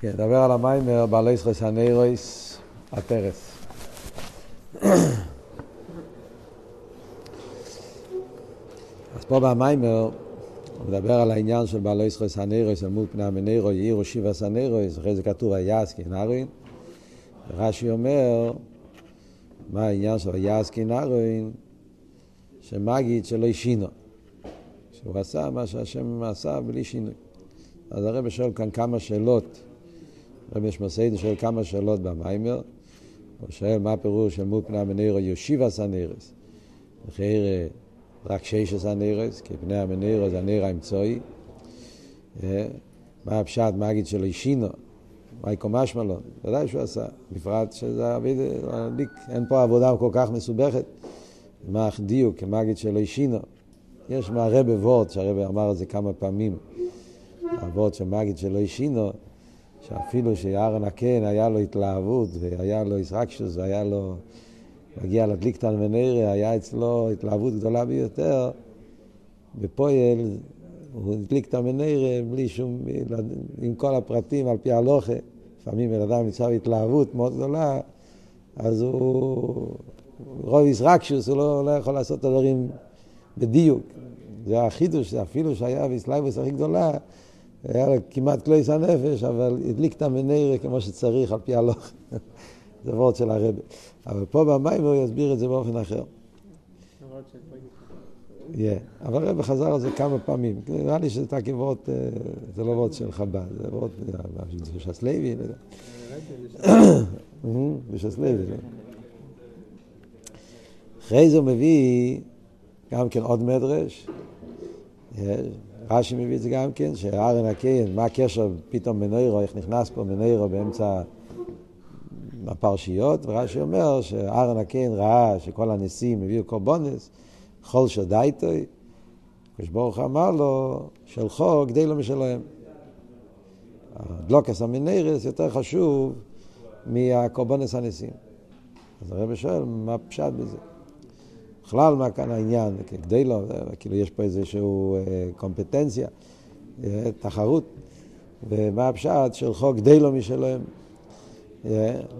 כן, נדבר על המיימר בעלי סחסנרויס הפרס. אז פה במיימר הוא מדבר על העניין של בעלי סחסנרויס אל מול פני המנרו יאירו שיבה סנרויס, אחרי זה כתוב היאסקי נרוין. רש"י אומר, מה העניין של היאסקי נרוין? שמגיד שלא השינו. שהוא עשה מה שהשם עשה בלי שינוי. אז הרב שואל כאן כמה שאלות. הרב יש מסעיד שואל כמה שאלות במיימר. הוא שואל מה הפירוש של מול פני המנירו יושיבה סנרס. אחרי רק ששת סנרס, כי פני המנירו זה הנר האמצעי. מה הפשט, מה אגיד שלו אישינו? מה יקום משמלון? ודאי שהוא עשה. בפרט שזה עביד, אין פה עבודה כל כך מסובכת. מה דיוק, מה אגיד שלו אישינו? יש מהרבה וורד, שהרבה אמר את זה כמה פעמים, הוורד של מגיד שלא השינו, שאפילו שאהרן הקן היה לו התלהבות, והיה לו ישרקשוס, והיה לו, מגיע לדליקתן ונראה, היה אצלו התלהבות גדולה ביותר, בפועל הוא הדליק את המנרא בלי שום, עם כל הפרטים על פי הלוכה. לפעמים בן אדם נמצא בהתלהבות מאוד גדולה, אז הוא, רוב ישרקשוס, הוא לא, לא יכול לעשות את הדברים בדיוק. זה החידוש, אפילו שהיה באסלאיבוס הכי גדולה, היה לו כמעט קלויס הנפש, אבל הדליק את המנרא כמו שצריך על פי הלוך. זה וורד של הרבי. אבל פה במים הוא יסביר את זה באופן אחר. אבל הרב חזר על זה כמה פעמים. נראה לי שזה תקי וורד, זה לא וורד של חב"ד, זה וורד של שסלוי, לא יודע. בשסלוי. אחרי זה הוא מביא גם כן עוד מדרש, רש"י מביא את זה גם כן, שארן הקיין, מה הקשר פתאום מנוירו, איך נכנס פה מנוירו באמצע הפרשיות, ורש"י אומר שארן הקיין ראה שכל הנשיאים הביאו קורבונס, חול שדייתוי, כשברוך אמר לו, שלחו לא משלהם. הדלוקס המנרס יותר חשוב מהקורבונס הנשיאים. אז הרב שואל, מה פשט בזה? בכלל מה כאן העניין, כדי לו, כאילו יש פה איזושהי קומפטנציה, תחרות, ומה הפשט של חוק כדי לו משלהם.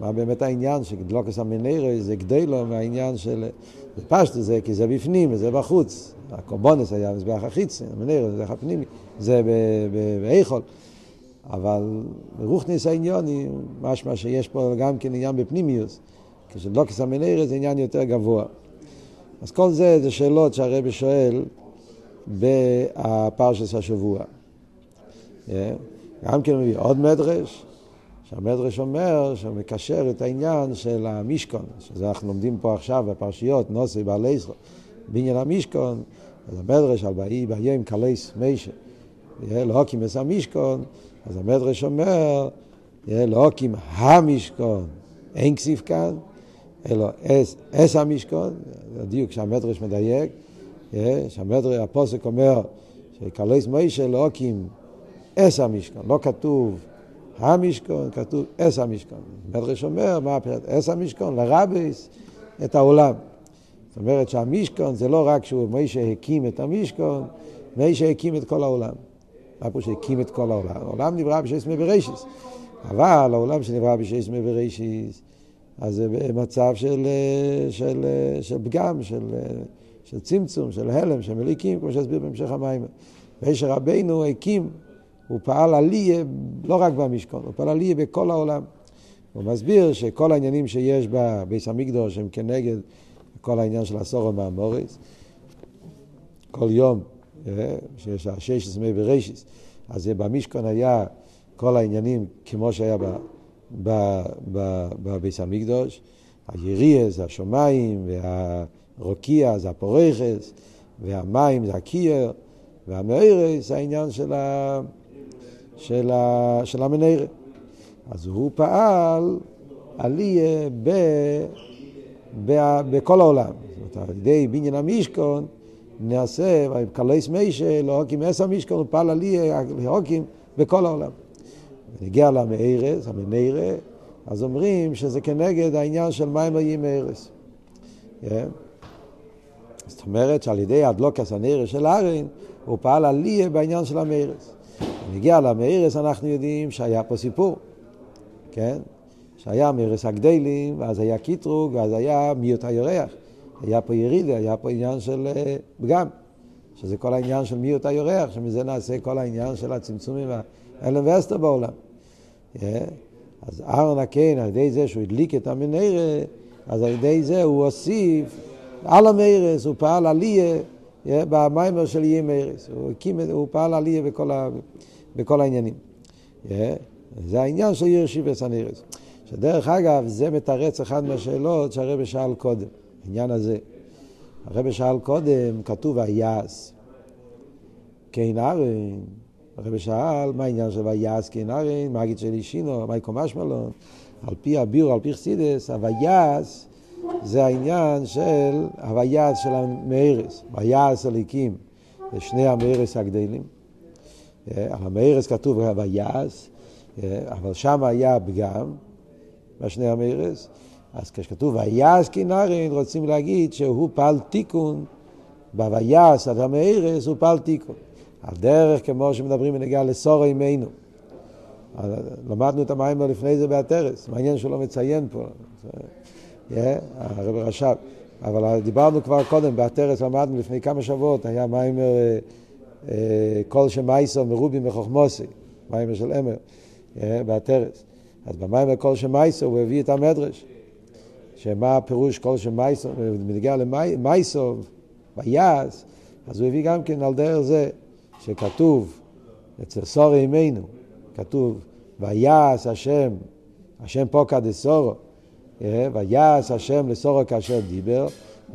מה באמת העניין שגדלוקס המנרא זה כדי לו מהעניין של... פשט זה כי זה בפנים וזה בחוץ. הקורבונס היה מזבח החיצי, המנרא זה הפנימי, זה באיכול. אבל ברוכניס העניון היא משמע שיש פה גם כן עניין בפנימיוס. כשדלוקס המנרא זה עניין יותר גבוה. אז כל זה זה שאלות שהרבי שואל בפרשת השבוע. גם כן מביא עוד מדרש, שהמדרש אומר שמקשר את העניין של המשכון, שזה אנחנו לומדים פה עכשיו בפרשיות, נוסי בעלי ישראל, בעניין המשכון, אז המדרש על באי ביים קלייס מיישה, להוקים את המשכון, אז המדרש אומר, להוקים המשכון, אין כסיף כאן, אלא אס, אס המשכון, הדיוק שהמדרש מדייק, שהמדרש, הפוסק אומר שקלויס מוישה לא הקים אס המשכון, לא כתוב המשכון, כתוב אס המשכון. המדרש אומר, מה הפרט? אס המשכון, לרביס את העולם. זאת אומרת שהמשכון זה לא רק שהוא מוישה הקים את המשכון, מוישה הקים את כל העולם. מה פה שהקים את כל העולם? העולם נברא בשש מבראשיס. אבל העולם שנברא בשש מבראשיס אז זה במצב של, של, של פגם, של, של צמצום, של הלם, של מליקים, כמו שהסביר בהמשך המים. וישר רבינו הקים, הוא פעל עליה לא רק במשכון, הוא פעל עליה בכל העולם. הוא מסביר שכל העניינים שיש בביס המקדוש הם כנגד כל העניין של עשור המאמוריס. כל יום, שיש השש עשמי בראשיס, אז במשכון היה כל העניינים כמו שהיה ב... בביס המקדוש, היריה זה השמיים, והרוקיע זה הפורכס, והמים זה הקייר, והמאירה זה העניין של, ה... של, ה... של המנהרה. אז הוא פעל עליה ב... ב... בכל העולם. זאת אומרת, על ידי בניין המשכון נעשה, קלויס מיישה, לא הוקים עשר המשכון, הוא פעל עליה, להוקים בכל העולם. ונגיע למארס, המנרה, אז אומרים שזה כנגד העניין של מים היים מארס. Yeah. זאת אומרת שעל ידי הדלוקס הנרס של ארן, הוא פעל עליה בעניין של המארס. כשנגיע למאירס אנחנו יודעים שהיה פה סיפור, כן? שהיה מאירס הגדלים, ואז היה קיטרוג, ואז היה מיעוט היורח. היה פה ירידה, היה פה עניין של אה, פגם, שזה כל העניין של מיעוט היורח, שמזה נעשה כל העניין של הצמצומים האלם ואסתר בעולם. Yeah. אז אהרון הקיין, על ידי זה שהוא הדליק את המנהרה, אז על ידי זה הוא הוסיף על המרס, הוא פעל עליה yeah, במיימר של יהיה מרס, הוא, הקים, הוא פעל עליה בכל, ה, בכל העניינים. Yeah. זה העניין של ירשיב שיבס הנרס. שדרך אגב, זה מתרץ אחד מהשאלות שהרבא שאל קודם. העניין הזה. הרב שאל קודם, כתוב ויעש קיין ארן. הרב שאל, מה העניין של ויעש קיין ארן? מה אגיד של אישינו? מה יקום אשמלון? על פי הביור, על פי חסידס, הוויעש זה העניין של הוויעש של המארס. ויעש הליקים זה שני המארס הגדלים. על המארס כתוב הוויעש, אבל שם היה פגם בשני המארס. אז כשכתוב ויעש כנרין, רוצים להגיד שהוא פעל תיקון, בויעש עד המארס הוא פעל תיקון. על דרך כמו שמדברים בנגיעה לסורו עמנו. למדנו את המים לפני זה בהתרס, מעניין שהוא לא מציין פה. הרב רש"ב. אבל דיברנו כבר קודם, בהתרס למדנו לפני כמה שבועות, היה מיימר אה, אה, כל שמייסו מרובים בחוכמוסי, מיימר של אמר, בהתרס. אז במיימר כל שמייסו הוא הביא את המדרש. שמה הפירוש כל שמייסוב, בנגיע למייסוב, ויעש, אז הוא הביא גם כן על דרך זה שכתוב אצל סורי אימנו, כתוב ויעש השם, השם פוקא דסורו, אה, ויעש השם לסורו כאשר דיבר,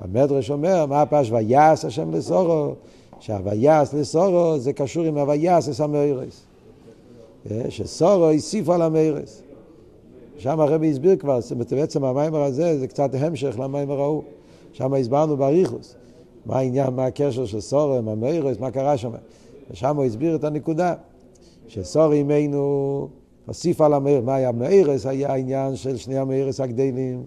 המדרש אומר, מה הפש ויעש השם לסורו? שהוויעש לסורו זה קשור עם הוויעש לסמיירס. אה, שסורו הוסיף על המיירס. שם הרבי הסביר כבר, בעצם המיימר הזה זה קצת המשך למיימר ההוא. שם הסברנו באריכוס. מה העניין, מה הקשר של סורם, המאירוס, מה קרה שם. ושם הוא הסביר את הנקודה, שסורי אימנו הוסיף על המאיר, מה היה המאירוס? היה העניין של שני המאירוס הגדלים,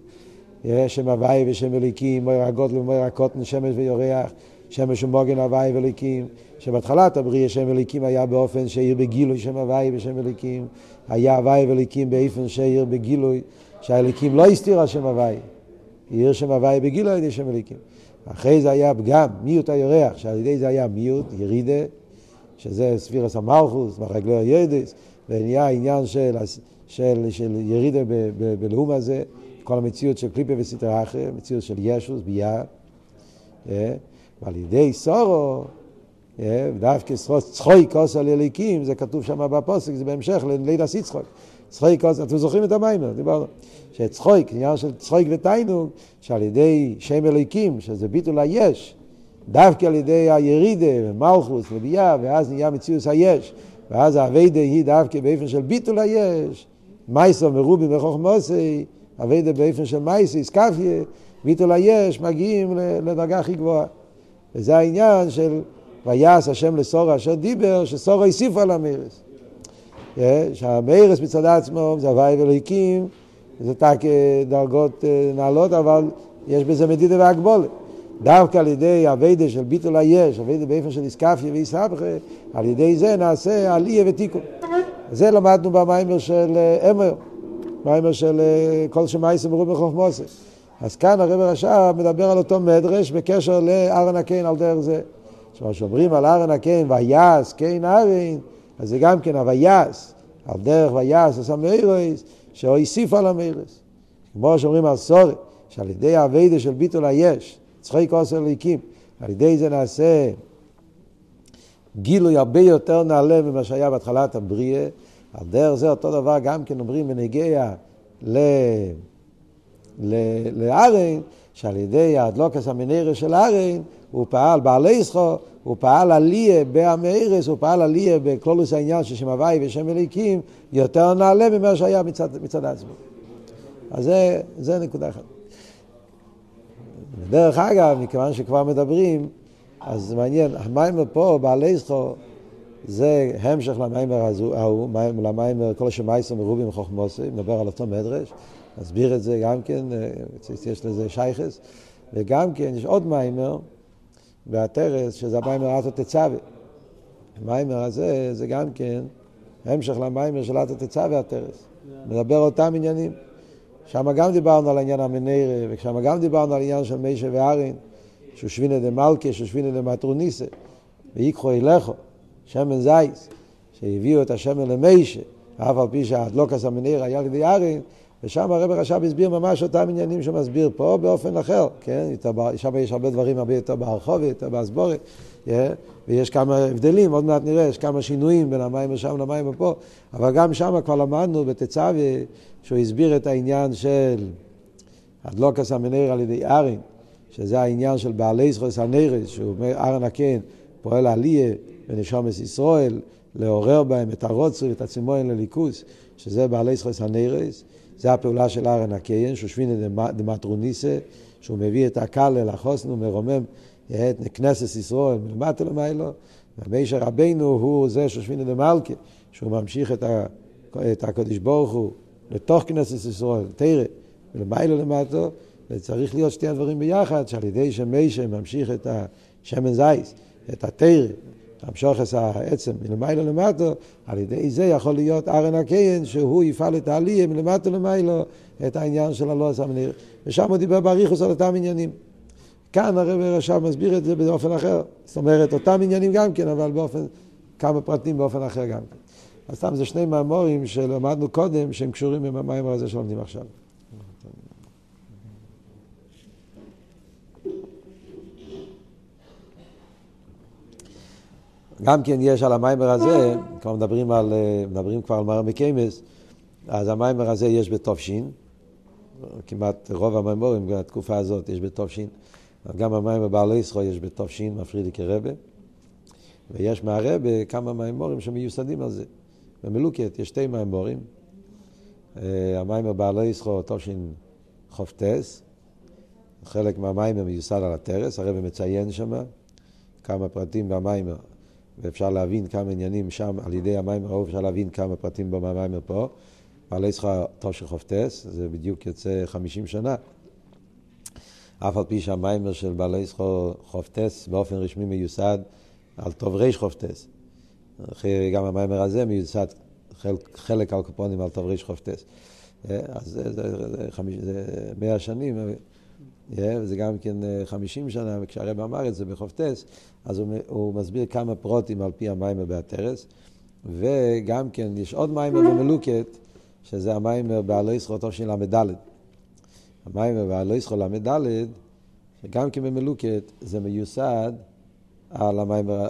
שם הוואי ושם אליקים, מויר הגודל ומויר הקוטן, שמש ויורח, שמש ומוגן הוואי ואליקים. שבהתחלת הבריאה שם אליקים היה באופן שעיר בגילוי שם הוואי ושם אליקים, היה הוואי ואליקים באופן שעיר בגילוי, שהאליקים לא הסתיר על שם הוואי, עיר שם הוואי בגילוי על ידי שם אליקים. אחרי זה היה פגם, מיעוט היורח, שעל ידי זה היה מיעוט, ירידה, שזה ספירס המלכוס, מרגלו הידס, ונהיה העניין של, של, של ירידה בלאום הזה, כל המציאות של קליפה וסטרא אחרי, מציאות של ישוס, ביאה, אה, ועל ידי סורו, דווקא צחוי כוס על אליקים, זה כתוב שם בפוסק, זה בהמשך ללידס יצחוק. צחוי כוס, אתם זוכרים את המיימר, דיברנו. שצחוי, עניין של צחוי ותיינוג, שעל ידי שם אליקים, שזה ביטול היש, דווקא על ידי הירידה ומלכוס וביאה, ואז נהיה מציאוס היש, ואז האביידה היא דווקא באופן של ביטול היש, מייסו מרובי וחוכמוסי, אביידה באופן של מייסי, סקפיה, ביטול היש, מגיעים לדרגה הכי גבוהה. וזה העניין של ויעש השם לסורה אשר דיבר, שסורה הוסיף על המרס. שהמרס מצד עצמו זה הוואי ואלוהיקים, זה רק דרגות אה, נעלות, אבל יש בזה מדידה והגבולת. דווקא על ידי אביידה של ביטול היש, אביידה באופן של איסקפיה ואיסהבכה, על ידי זה נעשה עליה ותיקון. זה למדנו במיימר של אה, אמר, מיימר של אה, כל שמייסם מרובי חוכמוסי. אז כאן הרב הרש"ב מדבר על אותו מדרש בקשר לארן הקיין על דרך זה. עכשיו, כשאומרים על ארן הקיין, ויעש קיין ארן, אז זה גם כן הוויעש, על דרך ויעש עשה מאירוס, שהוסיף על המאירוס. כמו שאומרים על סורי, שעל ידי האביידה של ביטול היש, צחי כוסר ליקים, על ידי זה נעשה גילוי הרבה יותר נעלה ממה שהיה בהתחלת הבריאה. על דרך זה אותו דבר גם כן אומרים בנגיע לארן, שעל ידי הדלוקס המנרס של ארן, הוא פעל בעלי זכו, הוא פעל עליה באמרס, הוא פעל עליה בכלולוס העניין של שם הוואי ושם אליקים, יותר נעלה ממה שהיה מצד, מצד עצמו. אז זה, זה נקודה אחת. דרך אגב, מכיוון שכבר מדברים, אז מעניין, המיימר פה, בעלי זכו, זה המשך למיימר ההוא, למיימר כל שמייסר מרובים וחוכמוסי, מדבר על אותו מדרש, נסביר את זה גם כן, אה, יש לזה שייכס, וגם כן יש עוד מיימר, והטרס, שזה המיימר אטו תצווה. המיימר הזה, זה גם כן המשך למיימר של אתר תצא והטרס. מדבר אותם עניינים. שם גם דיברנו על העניין המנרה, ושם גם דיברנו על העניין של מישה וארין, שושבינה דמלכה, שושבינה דמטרוניסה, ויקחו אליכו, שמן זייס, שהביאו את השמן למישה, אף על פי שהדלוקס המנרה היה לידי ארין, ושם הרב רש"ב הסביר ממש אותם עניינים שמסביר פה באופן אחר, כן? שם יש הרבה דברים הרבה יותר בהרחובת, יותר בהסבורת, yeah, ויש כמה הבדלים, עוד מעט נראה, יש כמה שינויים בין המים ושם למים ופה, אבל גם שם כבר למדנו בתצווה, שהוא הסביר את העניין של הדלוקס המנר על ידי ארין, שזה העניין של בעלי זכוס הנרס, שהוא אומר ארן הקן פועל עליה בנשומת ישראל, לעורר בהם את הרוצו ואת הצימון לליכוס, שזה בעלי זכוס הנרס. זה הפעולה של ארן הקיין, שהוא שווינה דמטרוניסה, שהוא מביא את הקל אל החוסן ומרומם את כנסת ישראל מלמטה למיילו, ומישר רבינו הוא זה שושבינה דמלכה, שהוא ממשיך את הקדוש ברוך הוא לתוך כנסת ישראל, תרא, ולמיילו למטו, וצריך להיות שתי הדברים ביחד, שעל ידי שמישר ממשיך את השמן זייס, את התרא, המשוך את העצם מלמיילו למטו, על ידי זה יכול להיות ארן הקיין, שהוא יפעל את העלייה מלמטו למיילו, את העניין של הלא עשה מניר. ושם הוא דיבר באריכוס על אותם עניינים. כאן הרב עכשיו מסביר את זה באופן אחר. זאת אומרת, אותם עניינים גם כן, אבל באופן, כמה פרטים באופן אחר גם כן. אז סתם זה שני מאמורים שלמדנו קודם, שהם קשורים עם המאמר הזה שלומדים עכשיו. גם כן יש על המיימר הזה, כבר מדברים, על, מדברים כבר על מר מקיימס, אז המיימר הזה יש בתופשין, כמעט רוב המיימורים בתקופה הזאת יש בתופשין, גם המיימר בעל ישרו יש בתופשין, מפרידיקי רבה, ויש מהרבה כמה מיימורים שמיוסדים על זה. במלוקת יש שתי מיימורים, המיימר בעל ישרו תופשין חופטס, חלק מהמיימר מיוסד על הטרס, הרב מציין שם כמה פרטים במיימר ואפשר להבין כמה עניינים שם על ידי המים הרוב, אפשר להבין כמה פרטים במיימר פה. בעלי שכר תושי חופטס, זה בדיוק יוצא חמישים שנה. אף על פי שהמיימר של בעלי שכר חופטס באופן רשמי מיוסד על טוב ריש חופטס. גם המיימר הזה מיוסד חלק, חלק על קופונים על טוב ריש חופטס. אז זה, זה, זה, זה מאה שנים, וזה גם כן חמישים שנה, וכשהרב אמר את זה בחופטס, אז הוא, הוא מסביר כמה פרוטים על פי המיימר בהתרס, וגם כן יש עוד מיימר במלוקת, שזה המיימר ישחו תושין ל"ד. המיימר בעלו ישחו ל"ד, שגם כן במלוקת, זה מיוסד על המיימר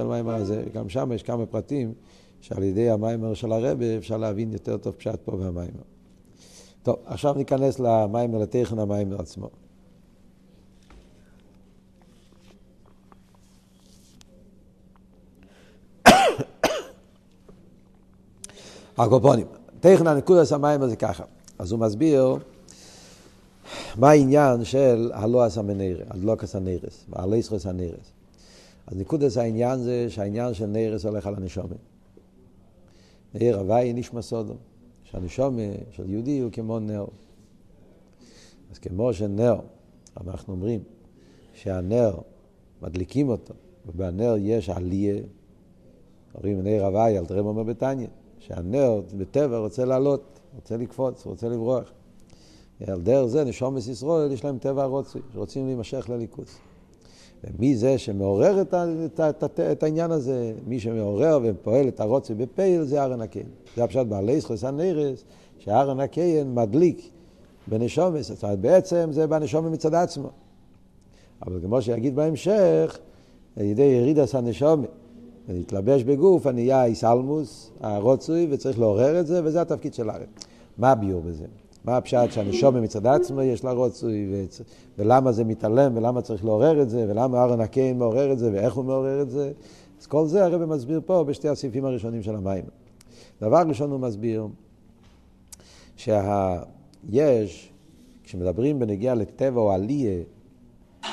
המיימר הזה, גם שם יש כמה פרטים שעל ידי המיימר של הרבה אפשר להבין יותר טוב פשט פה במיימר. טוב, עכשיו ניכנס למיימר, לטכן המיימר עצמו. הקופונים. טכנא נקודס המים זה ככה. אז הוא מסביר מה העניין של הלא עשה מנרס, הדלוקס הנרס, והלסחוס הנרס. אז נקודס העניין זה שהעניין של נרס הולך על הנשומת. נר הוואי נשמע סודו, שהנשומה של יהודי הוא כמו נר. אז כמו שנר, אנחנו אומרים שהנר, מדליקים אותו, ובנר יש עלייה, אומרים נר הוואי, אל תראה מה אומר בתניא. שהנר בטבע רוצה לעלות, רוצה לקפוץ, רוצה לברוח. על דרך זה נשומת ישראל יש להם טבע רוצי, שרוצים להימשך לליכוס. ומי זה שמעורר את, את, את, את, את העניין הזה, מי שמעורר ופועל את הרוצי בפייל זה ארן הקיין. זה הפשט בעלי זכוס הנרס, שארן הקיין מדליק בנשומת, זאת אומרת בעצם זה בנשומת מצד עצמו. אבל כמו שיגיד בהמשך, על ידי ירידס הנשומת. ולהתלבש בגוף, הנהיה איסלמוס, הרוצוי, וצריך לעורר את זה, וזה התפקיד של הארץ. מה הביור בזה? מה הפשט שהנשומה מצד עצמו יש לה רוצוי, וצ... ולמה זה מתעלם, ולמה צריך לעורר את זה, ולמה ארן הקיין מעורר את זה, ואיך הוא מעורר את זה. אז כל זה הרב מסביר פה בשתי הסעיפים הראשונים של המים. דבר ראשון הוא מסביר שיש, כשמדברים בנגיעה לטבע או עליה,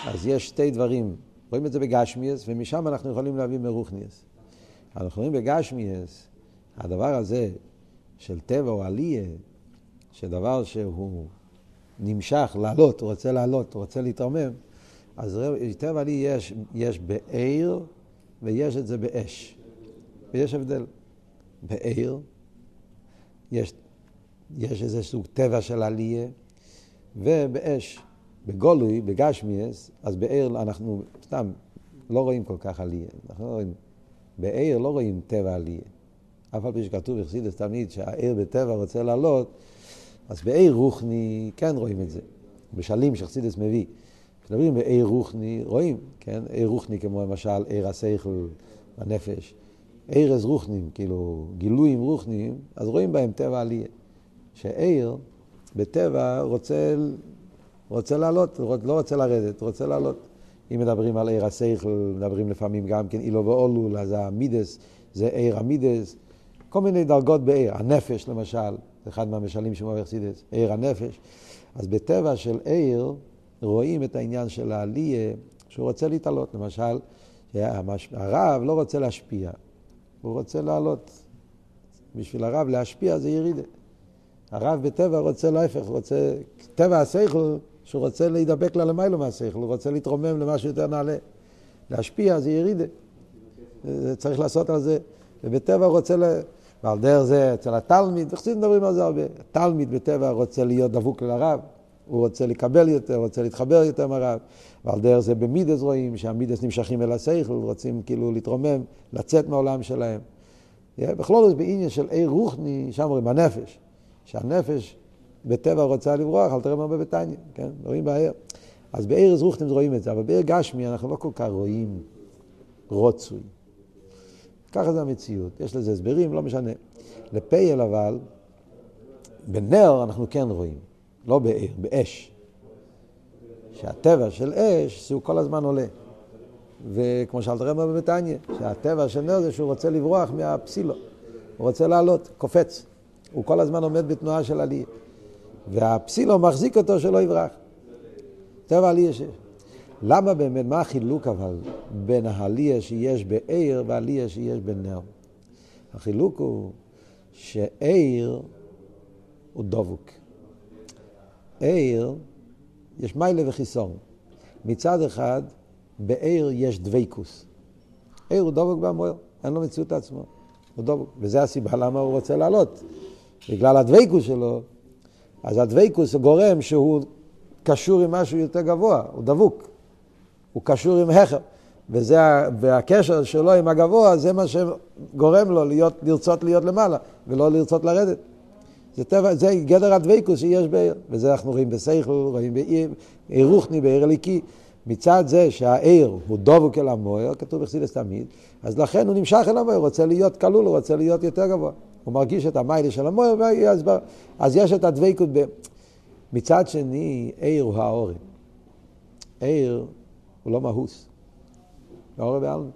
אז יש שתי דברים רואים את זה בגשמיאס, ומשם אנחנו יכולים להביא מרוכניאס. אנחנו רואים בגשמיאס, הדבר הזה של טבע או עליה, שדבר שהוא נמשך לעלות, הוא רוצה לעלות, הוא רוצה להתרומם, אז טבע עליה יש, יש בעיר ויש את זה באש, ויש הבדל. בעיר, יש, יש איזה סוג טבע של עלייה, ובאש, בגולוי, בגשמיאס, אז בעיר אנחנו סתם לא רואים כל כך עלייה. אנחנו לא רואים, בעיר לא רואים טבע עלייה. אף על פי שכתוב בחסידס תמיד שהעיר בטבע רוצה לעלות, אז בעיר רוחני כן רואים את זה. בשלים שחסידס מביא. כשמדברים בעיר רוחני, רואים, כן? עיר רוחני כמו למשל עיר השכל הנפש. אז רוחנים, כאילו גילויים רוחניים, אז רואים בהם טבע עלייה. שעיר בטבע רוצה, רוצה לעלות, לא רוצה לרדת, רוצה לעלות. אם מדברים על עיר השכל, מדברים לפעמים גם כן אילו ואולו, אז המידס זה עיר המידס, כל מיני דרגות בעיר. הנפש למשל, זה אחד מהמשלים שמואל אכסידס, עיר הנפש. אז בטבע של עיר רואים את העניין של העלייה, שהוא רוצה להתעלות. למשל, הרב לא רוצה להשפיע, הוא רוצה לעלות. בשביל הרב להשפיע זה ירידה. הרב בטבע רוצה להפך, רוצה, טבע השכל, שהוא רוצה להידבק לה למיילו מהשכל, הוא רוצה להתרומם למשהו יותר נעלה. להשפיע זה ירידה. צריך לעשות על זה. ובטבע רוצה, ל... ועל דרך זה אצל התלמיד, וחסידים מדברים על זה הרבה. התלמיד בטבע רוצה להיות דבוק לרב, הוא רוצה לקבל יותר, רוצה להתחבר יותר מהרב. ועל דרך זה במידס רואים שהמידס נמשכים אל השכל, רוצים כאילו להתרומם, לצאת מהעולם שלהם. בכלול בעניין של עיר רוחני, שם רואים הנפש. שהנפש בטבע רוצה לברוח, אל תראה מה בביתניה, כן? רואים בעיר. אז בעיר זרוכתם רואים את זה, אבל בעיר גשמי אנחנו לא כל כך רואים רוצוי. ככה זה המציאות, יש לזה הסברים, לא משנה. לפייל אבל, בנר אנחנו כן רואים, לא בעיר, באש. שהטבע של אש, שהוא כל הזמן עולה. וכמו שאלת רמב"ם בביתניה, שהטבע של נר זה שהוא רוצה לברוח מהפסילו. הוא רוצה לעלות, קופץ. הוא כל הזמן עומד בתנועה של עלייה. והפסילו מחזיק אותו שלא יברח. טבע עלייה שיש. למה באמת, מה החילוק אבל בין העלייה שיש בעיר והעלייה שיש בנר? החילוק הוא שעיר הוא דבוק. עיר, יש מיילה וחיסון. מצד אחד, בעיר יש דבקוס. עיר הוא דבוק במוער, אין לו מציאות עצמו. הוא דבוק. וזו הסיבה למה הוא רוצה לעלות. בגלל הדבקוס שלו, אז הדבקוס גורם שהוא קשור עם משהו יותר גבוה, הוא דבוק. הוא קשור עם הכר. וזה, והקשר שלו עם הגבוה, זה מה שגורם לו להיות, לרצות להיות למעלה, ולא לרצות לרדת. זה, טבע, זה גדר הדבקוס שיש בעיר, וזה אנחנו רואים בסייכל, רואים בעיר, עיר רוחני, בעיר אליקי. מצד זה שהעיר הוא דבוק אל המויר, כתוב בחסידס תמיד, אז לכן הוא נמשך אל המויר, רוצה להיות כלול, הוא רוצה להיות יותר גבוה. הוא מרגיש את המיילה של המויר, אז, אז יש את הדבקות. ב... מצד שני, עיר הוא האורן. עיר הוא לא מהוס. האורן בעלמא.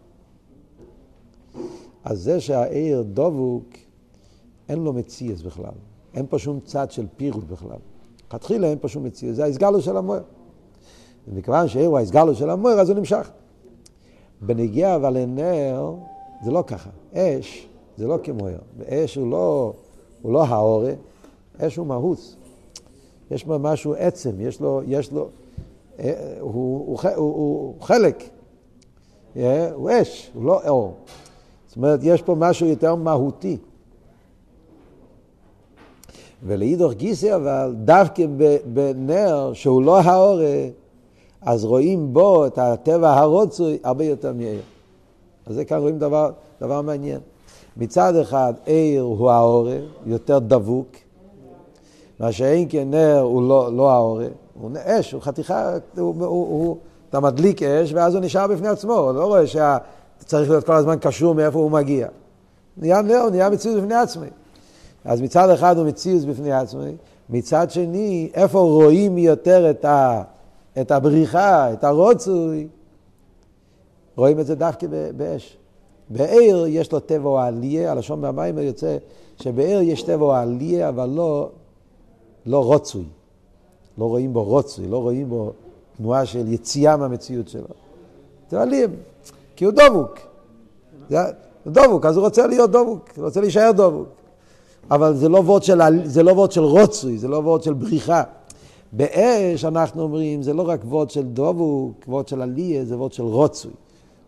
אז זה שהעיר דבוק, אין לו מציאס בכלל. אין פה שום צד של פירוט בכלל. לכתחילה אין פה שום מציאס, זה ההסגלו של המויר. ומכיוון שעיר הוא ההסגלו של המויר, אז הוא נמשך. בנגיעה אבל לנר, זה לא ככה. אש זה לא כמו עיר. אש הוא לא, הוא לא האורה, אש הוא מהוס. יש בו משהו עצם, יש לו, יש לו, הוא, הוא, הוא, הוא, הוא חלק, yeah, הוא אש, הוא לא אור. זאת אומרת, יש פה משהו יותר מהותי. ולאידוך גיסא אבל, דווקא בנר שהוא לא האורה, אז רואים בו את הטבע הרוצוי הרבה יותר מעיר. אז זה כאן רואים דבר, דבר מעניין. מצד אחד עיר הוא העורר, יותר דבוק, מה שאין כן נר הוא לא, לא העורר, הוא אש, הוא חתיכה, הוא, הוא, הוא, אתה מדליק אש ואז הוא נשאר בפני עצמו, הוא לא רואה שצריך להיות כל הזמן קשור מאיפה הוא מגיע. נהיה נר, הוא נהיה מציאות בפני עצמי. אז מצד אחד הוא מציאות בפני עצמי, מצד שני, איפה רואים יותר את, ה, את הבריחה, את הרוצוי, רואים את זה דווקא באש. בעיר יש לו טבע עלייה, הלשון מהמים יוצא שבעיר יש טבע עלייה, אבל לא, לא רוצוי. לא רואים בו רוצוי, לא רואים בו תנועה של יציאה מהמציאות שלו. זה עלייה, כי הוא דבוק. הוא דבוק, אז הוא רוצה להיות דבוק, הוא רוצה להישאר דבוק. אבל זה לא וורד של, לא של רוצוי, זה לא וורד של בריחה. באש אנחנו אומרים, זה לא רק וורד של דבוק, וורד של עלייה, זה וורד של רוצוי.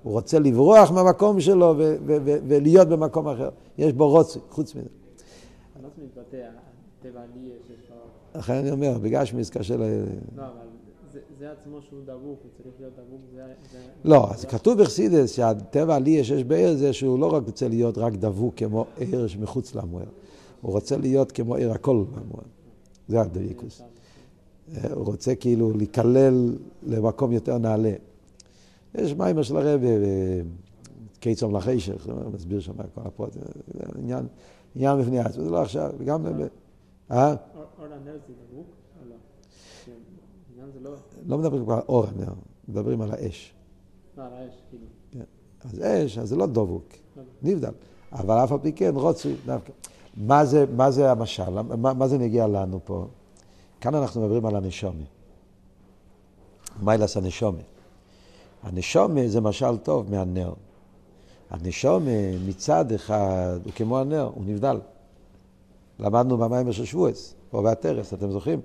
הוא רוצה לברוח מהמקום שלו ו- ו- ו- ולהיות במקום אחר. יש בו רוצי, חוץ מזה. לי יש. לכן אני אומר, בגשמיס קשה ל... לא, אבל זה- זה עצמו שהוא דבוק, הוא צריך להיות דבוק, זה... לא, אז כתוב בחסידס שהטבע הלי שיש בעיר זה שהוא לא רק רוצה להיות רק דבוק כמו עיר שמחוץ למוער, הוא רוצה להיות כמו עיר הכל במוער. זה הדביקוס. הוא רוצה כאילו להיכלל למקום יותר נעלה. יש מיימר של הרב, קיצום לחשך, מסביר שם כל הפרוט, זה עניין, עניין בפני עצמו, זה לא עכשיו, וגם... אה? אור הנר זה דבוק או לא? כן, לא... לא מדברים על אור הנר, מדברים על האש. על האש, כאילו. אז אש, אז זה לא דבוק, לא. נבדל. אבל אף על פי כן רוצוי דווקא. מה זה, מה זה המשל? מה, מה זה נגיע לנו פה? כאן אנחנו מדברים על הנשומה. מיילס הנשומה. הנשומה זה משל טוב מהנר. הנשומה מצד אחד הוא כמו הנר, הוא נבדל. למדנו במים של שבועס, פה בהתרס, אתם זוכרים?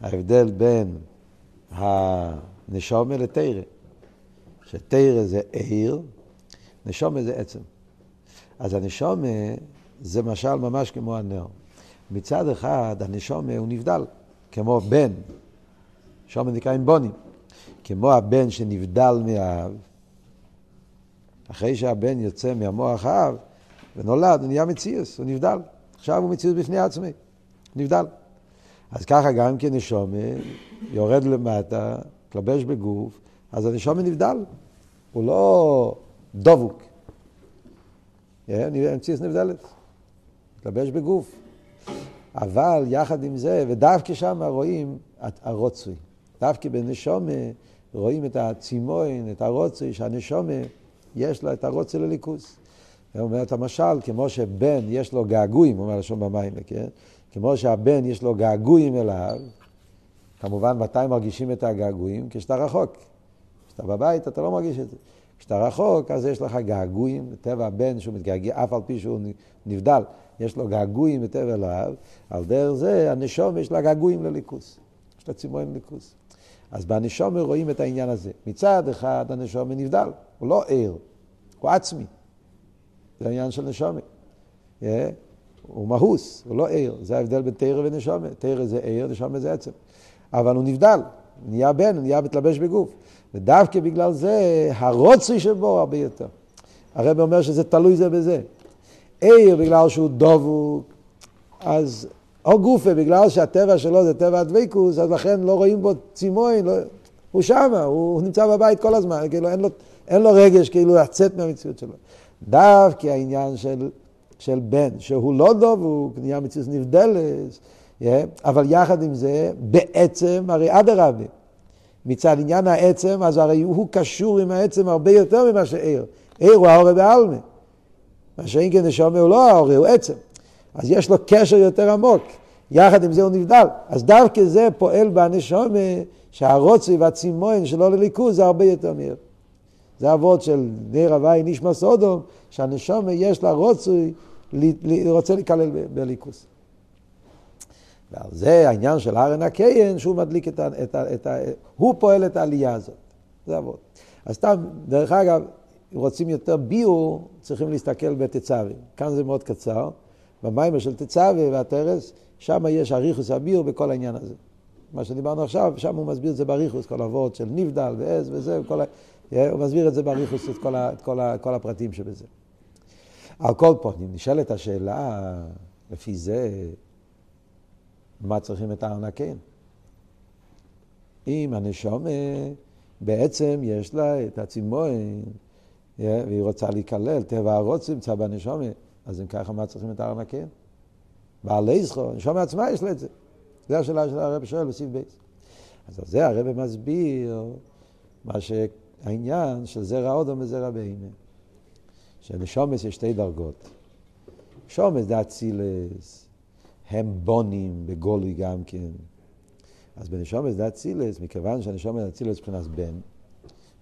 ההבדל בין הנשומה לתרא. שתרא זה עיר, נשומה זה עצם. אז הנשומה זה משל ממש כמו הנר. מצד אחד הנשומה הוא נבדל, כמו בן, שומה נקראים בונים, כמו הבן שנבדל מהאב, אחרי שהבן יוצא מהמוח האב ונולד, הוא נהיה מציאוס, הוא נבדל. עכשיו הוא מציאות בפני עצמי, נבדל. אז ככה גם כן נשומה יורד למטה, מתלבש בגוף, אז הנשומה נבדל. הוא לא דבוק. המציאות נבדלת. מתלבש בגוף. אבל יחד עם זה, ודווקא שם רואים את הרוצוי. דווקא בנשומה רואים את הצימון, את הרוצוי, שהנשומה יש לה את הרוצוי לליכוס. הוא אומר את המשל, כמו שבן יש לו געגועים, הוא אומר לשון במים, כן? כמו שהבן יש לו געגועים אליו, כמובן מתי מרגישים את הגעגועים? כשאתה רחוק. כשאתה בבית אתה לא מרגיש את זה. כשאתה רחוק, אז יש לך געגועים, טבע הבן שהוא מתגעגע, אף על פי שהוא נבדל, יש לו געגועים בטבע אליו, על דרך זה הנשום יש לה געגועים לליכוס, יש לה צימון לליכוס. אז בנשום רואים את העניין הזה. מצד אחד הנשום נבדל, הוא לא ער, הוא עצמי. זה העניין של נשומה. Yeah. הוא מהוס, הוא לא ער, זה ההבדל בין תרא ונשומה. תרא זה ער, נשומה זה עצם. אבל הוא נבדל, הוא נהיה בן, הוא נהיה מתלבש בגוף. ודווקא בגלל זה, הרוצוי שבו הרבה יותר. הרב אומר שזה תלוי זה בזה. עיר בגלל שהוא דבוק, אז או גופה, בגלל שהטבע שלו זה טבע הדבקוס, אז לכן לא רואים בו צימון, לא, הוא שמה, הוא, הוא נמצא בבית כל הזמן, כאילו אין לו, אין לו רגש כאילו לצאת מהמציאות שלו. דווקא העניין של, של בן, שהוא לא דבוק, נהיה מציאות נבדלת, yeah, אבל יחד עם זה, בעצם, הרי אדרבה, מצד עניין העצם, אז הרי הוא קשור עם העצם הרבה יותר ממה שעיר. עיר הוא ההורה בעלמה. מה שאין כן נשמה הוא לא ההורה, הוא עצם. אז יש לו קשר יותר עמוק. יחד עם זה הוא נבדל. אז דווקא זה פועל בנשמה שהרוצי והצימון שלו לליכוז זה הרבה יותר מהיר. זה אבות של נר הוואי נשמע סודום, שהנשמה יש לה רוצי, רוצה להיכלל בליכוז. ועל זה העניין של ארן הקיין, שהוא מדליק את ה... את ה, את ה הוא פועל את העלייה הזאת. זה אבות. אז סתם, דרך אגב, אם רוצים יותר ביור, צריכים להסתכל בתצווה. כאן זה מאוד קצר. במיימר של תצווה והטרס, שם יש אריכוס הביור בכל העניין הזה. מה שדיברנו עכשיו, שם הוא מסביר את זה באריכוס, כל אבות של נבדל ועז וזה, וכל ה... הוא מסביר את זה באריכוס, את כל, ה... את כל, ה... כל הפרטים שבזה. על כל פונים, נשאלת השאלה, לפי זה, מה צריכים את הארנק כן? אם הנשומה בעצם יש לה את הצימון, והיא רוצה להיכלל, טבע הרוץ נמצא בנשומה, אז אם ככה, מה צריכים את הארנק כן? בעלי זכור, הנשומה עצמה יש לה את זה. זו השאלה של הרב שואל בסעיף בייס. אז על זה הרב מסביר מה שהעניין של זרע אודום וזרע בהמה. שלשומס יש שתי דרגות. שומס זה אצילס, הם בונים בגולוי גם כן. אז בנשומס זה אצילס, מכיוון שהנשומס אצילס מבחינת בן,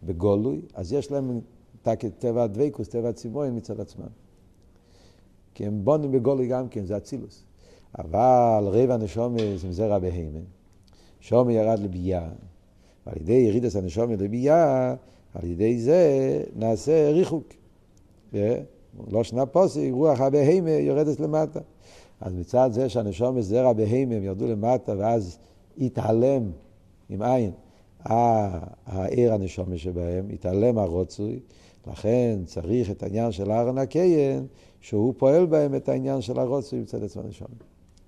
בגולוי, אז יש להם טבע הדבקוס, טבע הצימון מצד עצמם. כי הם בונים בגולוי גם כן, זה אצילוס. אבל רבע הנשומס עם זרע בהמה. שומר ירד לביאה, ועל ידי ירידס הנשומר לביאה, על ידי זה נעשה ריחוק. לא שנה פוסי, רוח הבהמה יורדת למטה. אז מצד זה שהנשום זרע בהמה הם ירדו למטה ואז התעלם עם עין העיר הנשומה שבהם, התעלם הרוצוי, לכן צריך את העניין של ארן הקיין, שהוא פועל בהם את העניין של הרוצוי מצד עצמו הנשומה.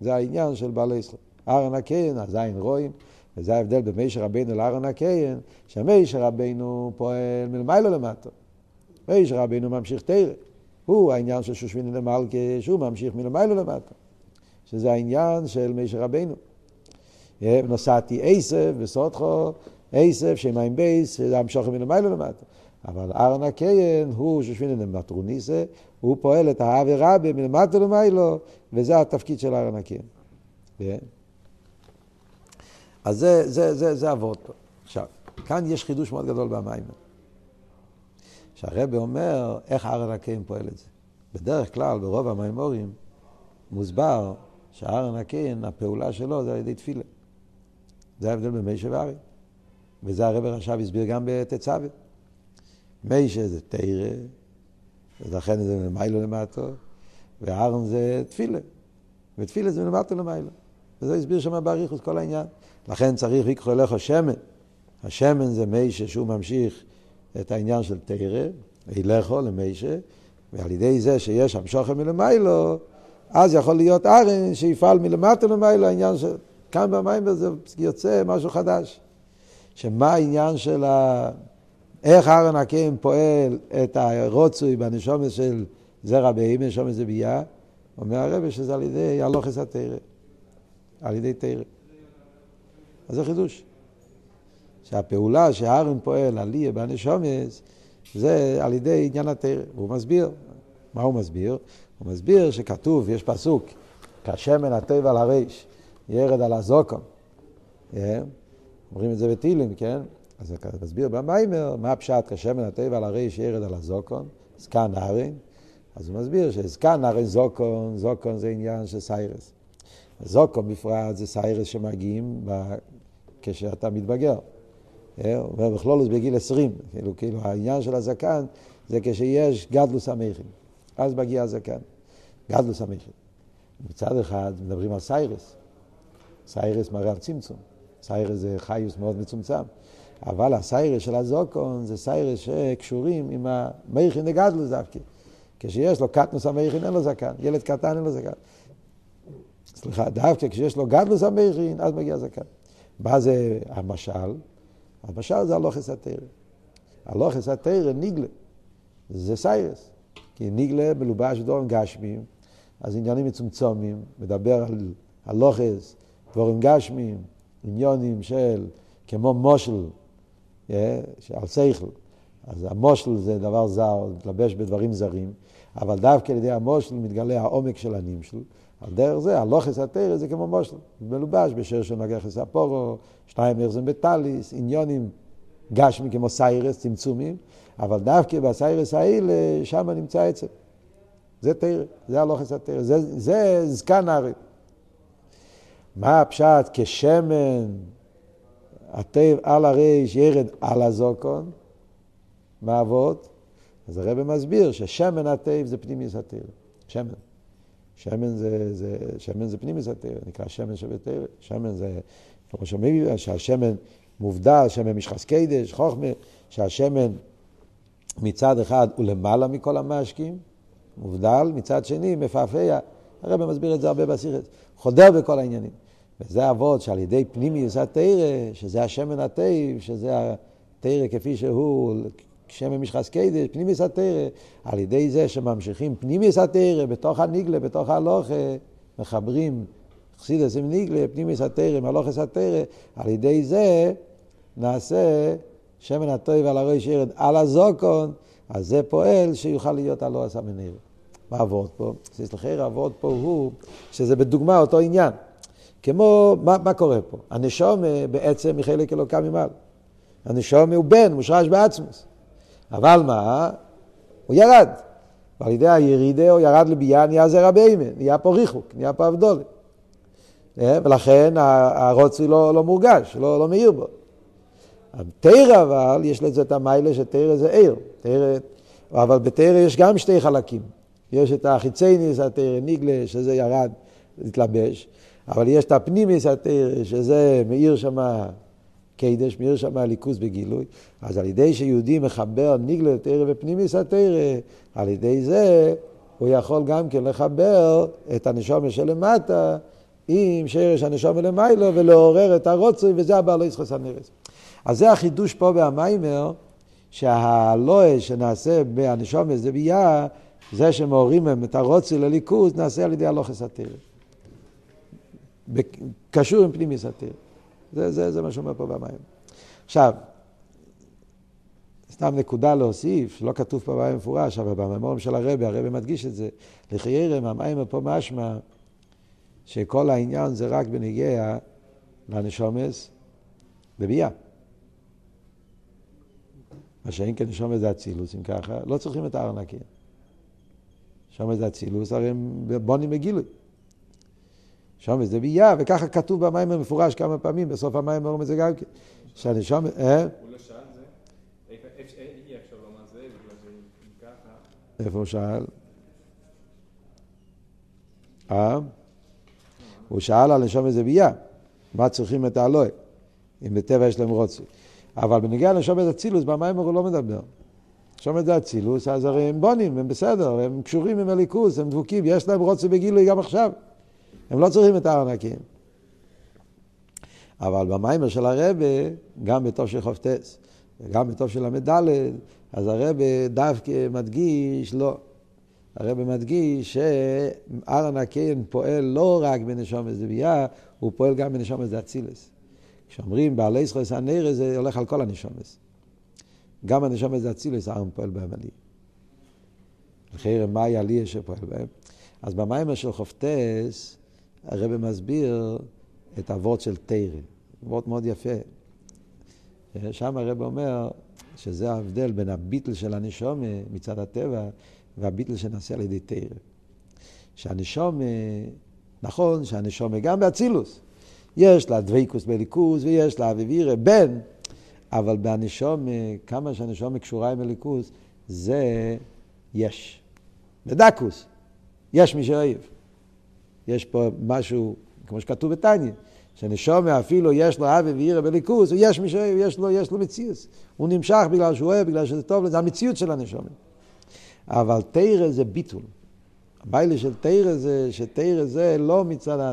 זה העניין של בעלי ישראל. ארן הקיין, הזין רואים, וזה ההבדל בין מישר רבינו לארן הקיין, שמישר רבינו פועל מלמיילו למטה. מישר רבינו ממשיך תרא. הוא העניין של שושבין למלכה, שהוא ממשיך מלמיילו למטה. שזה העניין של מישר רבינו. נוסעתי עשב וסודכו, עשב שמים בייס, שזה המשוכם מלמיילו למטה. אבל ארן הקיין הוא שושבין למטרוניסה, הוא פועל את רבי מלמטה למיילו, וזה התפקיד של ארן הקיין. אז זה, זה, זה, זה פה. עכשיו, כאן יש חידוש מאוד גדול במים. שהרבה אומר איך ארן הקיין פועל את זה. בדרך כלל, ברוב המימורים, מוסבר שארן הקיין, הפעולה שלו זה על ידי תפילה. זה ההבדל בין מיישה וארי. וזה הרב עכשיו הסביר גם בתצווה. מיישה זה תרא, ולכן זה מיילו למטו, וארן זה תפילה. ותפילה זה מלמטו למיילו. וזה הסביר שם באריכוס כל העניין. לכן צריך ויקחו אליך שמן. השמן זה מיישה שהוא ממשיך את העניין של תרא, וילכו למיישה, ועל ידי זה שיש המשוכם מלמיילו, אז יכול להיות ארן שיפעל מלמטה למיילו, העניין של... כאן במים זה יוצא משהו חדש. שמה העניין של ה... איך ארן הקים פועל את הרוצוי בנשומת של זרע בהימה, נשומת זה ביה, אומר הרב שזה על ידי הלוכס התרא, על ידי תרא. אז זה חידוש. שהפעולה שארן פועל על יהיה בנשומס, זה על ידי עניין התרא. והוא מסביר. מה הוא מסביר? הוא מסביר שכתוב, יש פסוק, כשמן הטבע על הריש, ירד על הזוקון. כן? אומרים את זה בתהילים, כן? אז הוא מסביר במיימר, מה הפשט כשמן הטבע על הריש ירד על הזוקון, זקן אהרן. אז הוא מסביר שזקן אהרן זוקון, זוקון זה עניין של סיירס. זוקון בפרט זה סיירס שמגיעים כשאתה מתבגר. אה, הוא אומר בכלולוס בגיל 20, כאילו, כאילו העניין של הזקן זה כשיש גדלות המוחין, אז מגיע הזקן, גדלות המוחין. מצד אחד מדברים על סיירס, סיירס מראה על צמצום, סיירס זה חיוס מאוד מצומצם, אבל הסיירס של הזוקון זה סיירס שקשורים עם המוחין דגדלות דווקא. כשיש לו קטנות המוחין אין לו זקן, ילד קטן אין לו זקן. סליחה, דווקא כשיש לו גדלות המוחין, אז מגיע זקן. מה זה המשל? המשל זה הלכות התורה. הלכות התורה נגלה, זה סיירס. כי נגלה מלובש דברים גשמיים, אז עניינים מצומצמים, מדבר על הלכות, דברים גשמיים, עניונים של, כמו מושל, yeah, על שכל. אז המושל זה דבר זר, להתלבש בדברים זרים, אבל דווקא על ידי המושל מתגלה העומק של הנמשל. על דרך זה, הלוכס התרא זה כמו מושל, מלובש בשיר של נגח ספורו, שתיים יחזם בטליס, עניונים גשמי כמו סיירס, צמצומים, אבל דווקא בסיירס האלה, שם נמצא עצם. זה תרא, זה הלוכס התרא, זה, זה זקן הארץ. מה הפשט כשמן הטב על הריש ירד על הזוקון, מה אבות? אז הרב מסביר ששמן הטב זה פנימיוס התרא, שמן. שמן זה, זה, שמן זה פנימיס התרא, נקרא שמן שבתרא. שמן זה, כמו שאומרים, שהשמן מובדל, שמן משחס קדש, חוכמה, שהשמן מצד אחד הוא למעלה מכל המשקים, מובדל, מצד שני מפעפע. הרב מסביר את זה הרבה בסיכת, חודר בכל העניינים. וזה אבות שעל ידי פנימיוס התרא, שזה השמן התיב, שזה התרא כפי שהוא, שמן משחס קדש, פנימיס התרא, על ידי זה שממשיכים פנימיס התרא בתוך הניגלה, בתוך הלוכה, מחברים חסידס עם ניגלה, פנימיס התרא עם הלוכס התרא, על ידי זה נעשה שמן הטוב על הראש ירד על הזוקון, אז זה פועל שיוכל להיות הלא עשה מנהל. מה עבוד פה? סליחה, העבוד פה הוא שזה בדוגמה אותו עניין. כמו, מה, מה קורה פה? הנשום בעצם מחלק אלוקה ממעל. הנשום הוא בן, מושרש בעצמוס. אבל מה? הוא ירד. ועל ידי הירידה הוא ירד לביאה, נהיה זרע ביימה, נהיה פה ריחוק, נהיה פה אבדולה. אה, ולכן הרוצי לא, לא מורגש, לא, לא מאיר בו. תרא אבל, יש לזה את המיילה שתרא זה עיר. תרא, אבל בתרא יש גם שתי חלקים. יש את החיצייניס התרא ניגלה, שזה ירד, התלבש, אבל יש את הפנימיס התרא, שזה מאיר שמה קדש, מאיר שם הליכוז בגילוי. אז על ידי שיהודי מחבר ניגלה תרא ופנימיס התרא, על ידי זה הוא יכול גם כן לחבר את הנשומה שלמטה עם שרש הנשומה למיילו ולעורר את הרוצוי, וזה הבא לא ישחס הנרס. אז זה החידוש פה במיימר, שהלואה שנעשה בהנשומה זה ביה, זה שמעוררים הם את הרוצוי לליכוז, נעשה על ידי הלוכס התרא. קשור עם פנימיס התרא. זה, זה, זה מה שאומר פה במים. עכשיו, סתם נקודה להוסיף, שלא כתוב פה במים מפורש, אבל בממורים של הרבי, הרבי מדגיש את זה. לחיירם, המים פה משמע שכל העניין זה רק בנגיע לנשומס בביאה. מה שאין כן נשומס זה אצילוס, אם ככה, לא צריכים את הארנקיה. נשומס זה אצילוס, הרי הם בונים בגילוי. שם זה ביאה, וככה כתוב במים המפורש כמה פעמים, בסוף המים אומרים את זה גם כן. שהנשום... אה? איפה הוא שאל? אה? הוא שאל על נשום איזה ביאה, מה צריכים את האלוהי, אם בטבע יש להם רוצי. אבל בנגיע לנשום את אצילוס, במים הוא לא מדבר. נשום את אצילוס, אז הרי הם בונים, הם בסדר, הם קשורים עם הליכוס, הם דבוקים, יש להם רוצי בגילוי גם עכשיו. הם לא צריכים את הארנקים. אבל במיימר של הרבה, גם בתוף של חופטס, וגם בתוף של ל"ד, אז הרבה דווקא מדגיש, לא. הרבה מדגיש שארן הקין פועל לא רק בנשום זבייה, הוא פועל גם בנשום אצילס. כשאומרים בעלי זכוס הנרא זה הולך על כל הנשומס. גם הנשום אצילס ארן פועל בהם עלי. לכן מה עלי שפועל בהם? אז במיימר של חופטס, הרב מסביר את אבות של תרא, אבות מאוד יפה. שם הרב אומר שזה ההבדל בין הביטל של הנשומה מצד הטבע והביטל שנעשה על ידי תרא. שהנשומה, נכון שהנשומה גם באצילוס, יש לה דבקוס בליכוז ויש לה אביבירה, בן, אבל בהנשומה, כמה שהנשומה קשורה עם הליכוז, זה יש. בדקוס, יש מי שאוהב. יש פה משהו, כמו שכתוב בתניא, שנשומה אפילו יש לו אבי ואירא בליכוס, הוא יש מישהו, יש לו, לו מציאות. הוא נמשך בגלל שהוא אוהב, בגלל שזה טוב, זה המציאות של הנשומה. אבל תרא זה ביטול. המיילה של תרא זה, שתרא זה לא מצד ה...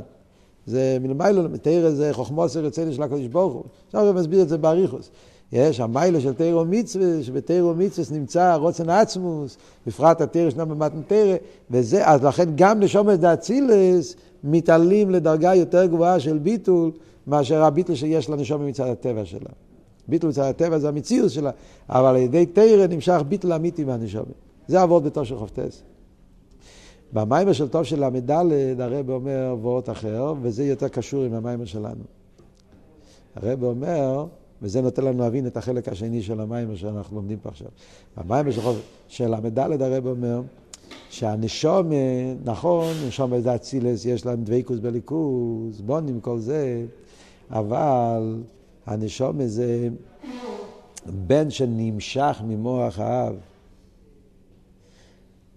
זה מלמיילו, תרא זה חוכמוס רצינו של הקדוש ברוך הוא. עכשיו הוא מסביר את זה באריכוס. יש המיילה של תרא ומצווה, שבתרא ומצווה נמצא רוצן עצמוס, בפרט שנה במתן תרא, וזה, אז לכן גם נשומת דאצילס מתעלים לדרגה יותר גבוהה של ביטול, מאשר הביטול שיש לנשומת מצד הטבע שלה. ביטול מצד הטבע זה המציאות שלה, אבל על ידי תרא נמשך ביטול אמיתי מהנשומת. זה עבוד בתור של חופטס. במיימר של טוב של ל"ד הרב אומר וורט אחר, וזה יותר קשור עם המיימר שלנו. הרב אומר, וזה נותן לנו להבין את החלק השני של המים שאנחנו לומדים פה עכשיו. המים של ל"ד הרב אומר שהנשום, נכון, נשום זה אצילס, יש להם דבקוס בליכוס, בונים כל זה, אבל הנשום זה בן שנמשך ממוח האב,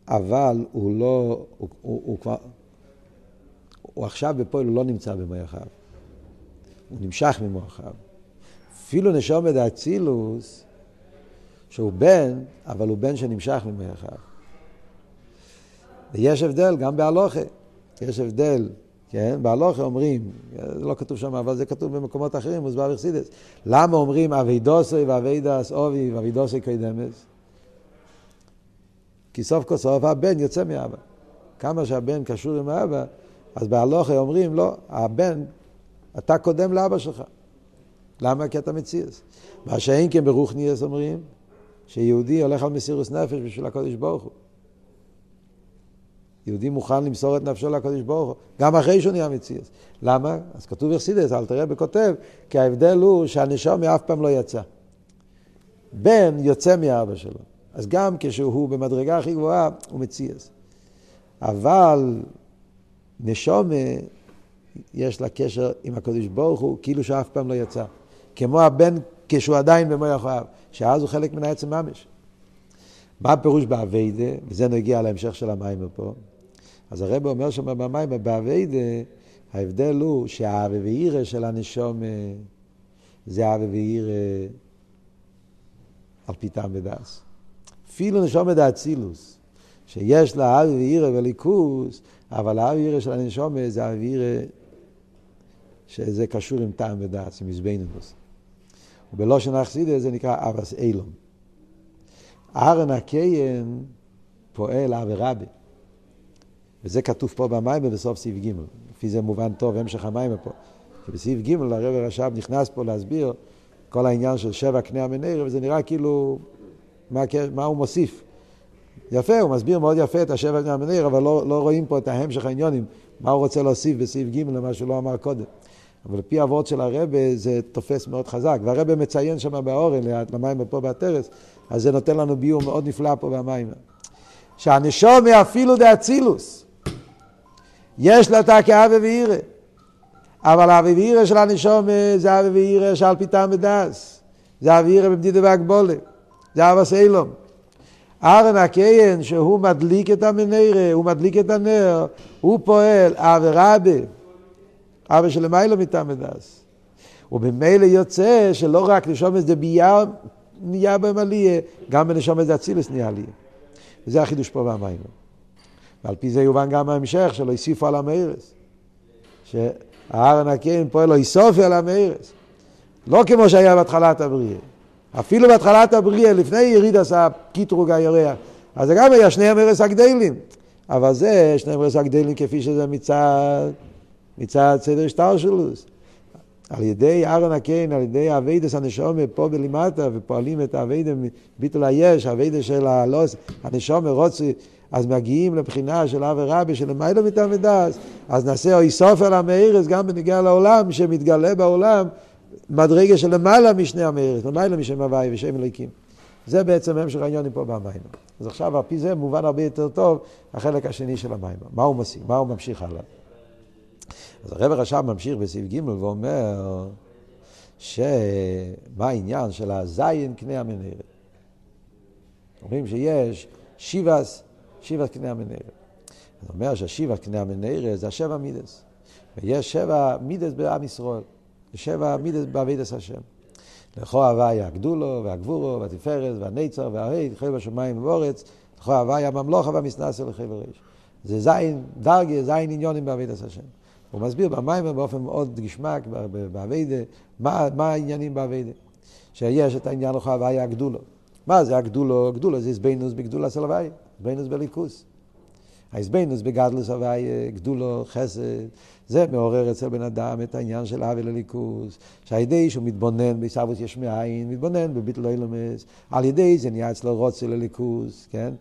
אבל הוא לא, הוא, הוא, הוא כבר, הוא עכשיו בפועל, הוא לא נמצא במוח האב, הוא נמשך ממוח האב. אפילו נשום את האצילוס, שהוא בן, אבל הוא בן שנמשך ממך. ויש הבדל גם בהלוכה, יש הבדל, כן? בהלוכה אומרים, זה לא כתוב שם, אבל זה כתוב במקומות אחרים, מוסבר אכסידס. למה אומרים אבידוסי ואבידס אובי ואבידוסי קיידמס? כי סוף כל סוף הבן יוצא מאבא. כמה שהבן קשור עם האבא, אז בהלוכה אומרים, לא, הבן, אתה קודם לאבא שלך. למה? כי אתה מציאס. מה שאין כן ברוכניאס אומרים, שיהודי הולך על מסירוס נפש בשביל הקודש ברוך הוא. יהודי מוכן למסור את נפשו לקודש ברוך הוא, גם אחרי שהוא נהיה מציאס. למה? אז כתוב אכסידס, אל תראה בכותב, כי ההבדל הוא שהנשום אף פעם לא יצא. בן יוצא מאבא שלו. אז גם כשהוא במדרגה הכי גבוהה, הוא מציאס. אבל נשום, יש לה קשר עם הקודש ברוך הוא, כאילו שאף פעם לא יצא. כמו הבן כשהוא עדיין במוח אוהב, שאז הוא חלק מן העצם ממש. מה הפירוש באביידה, וזה נגיע להמשך של המים פה. אז הרב אומר שם במים, באביידה, ההבדל הוא שהאווה ואירא של הנשום זה אווה ואירא על פי טעם ודס. אפילו נשום את האצילוס, שיש לה אווה ואירא וליכוס, אבל האווה ואירא של הנשום זה אווה ואירא שזה קשור עם טעם ודס, עם מזבנינוס. ובלושן אכסידא זה נקרא אבס אילום. ארן הקיין פועל אבי רבי. וזה כתוב פה במים בסוף סעיף ג', לפי זה מובן טוב המשך המים פה. כי בסעיף ג' הרב הרש"ב נכנס פה להסביר כל העניין של שבע קנה המנרא, וזה נראה כאילו, מה, מה הוא מוסיף. יפה, הוא מסביר מאוד יפה את השבע קנה המנרא, אבל לא, לא רואים פה את ההמשך העניונים, מה הוא רוצה להוסיף בסעיף ג' למה שהוא לא אמר קודם. אבל לפי הוורד של הרבה זה תופס מאוד חזק. והרבה מציין שם באורן, למים פה בהטרס, אז זה נותן לנו ביור מאוד נפלא פה במים. שהנשום אפילו דאצילוס, יש לה תא כאבה ואירא. אבל האבה ואירא של הנשום זה אבה ואירא שעל פי טעם ודס. זה אבה ואירא בבדידה והגבולה. זה אבה סיילום. ארן הקיין שהוא מדליק את המנרא, הוא מדליק את הנר, הוא פועל אבה רבה. אבא שלמיילו מטעם ודס. וממילא יוצא שלא רק נשומת זה ביה נהיה בהם עליה, גם בנשומת זה אצילס נהיה עליה. וזה החידוש פה במים. ועל פי זה יובן גם ההמשך שלא הוסיפו על המארס. שהארן הקין פועל לא יסופי על המארס. לא כמו שהיה בהתחלת הבריאה. אפילו בהתחלת הבריאה, לפני יריד עשה קיטרוג הירח, אז זה גם היה שני המרס הגדלים. אבל זה שני המרס הגדלים כפי שזה מצד מצד סדר שטר שלו. על ידי ארון הקיין, על ידי אביידס הנשומה פה בלימטה, ופועלים את האביידה ביטול היש, האביידה של הלוס, הנשומה רוצי, אז מגיעים לבחינה של אבי רבי, של מיילו מתעמדס, אז נעשה אוי סופר למאירס גם בנגיע לעולם, שמתגלה בעולם מדרגה של למעלה משני המאירס, למעלה משם הוואי ושם אלוקים. זה בעצם המשך העניינים פה במים. אז עכשיו על פי זה מובן הרבה יותר טוב החלק השני של המים. מה הוא מוסיף? מה הוא ממשיך הלאה? אז הרב הרש"ב ממשיך בסעיף ג' ואומר שמה העניין של הזין קנה המנהרת. אומרים שיש שיבס, שיבס קנה המנהרת. זאת אומרת שהשיבס קנה המנהרת זה השבע מידס. ויש שבע מידס בעם ישראל, שבע מידס בעבידת השם. לכו הוויה הגדולו והגבורו והתפארת והנצר וההד, חיל בשמיים ובאורץ, לכו הוויה הממלוכה והמסנסר לחיל הרש. זה זין דרגי, זין עניונים בעבידת השם. הוא מסביר במים באופן מאוד גשמק, באביידה, מה, מה העניינים באביידה. שיש את העניין לך הוויה הגדולו. מה זה הגדולו? גדולו זה איזבנוס בגדולה של הוויה, איזבנוס בליכוס. האיזבנוס בגדלוס הוויה, גדולו, חסד, זה מעורר אצל בן אדם את העניין של אבי לליכוס, שעל ידי שהוא מתבונן בעיסאוווס יש מאין, מתבונן בביטל אילומס, על ידי זה נהיה אצלו רוצה לליכוס, כן?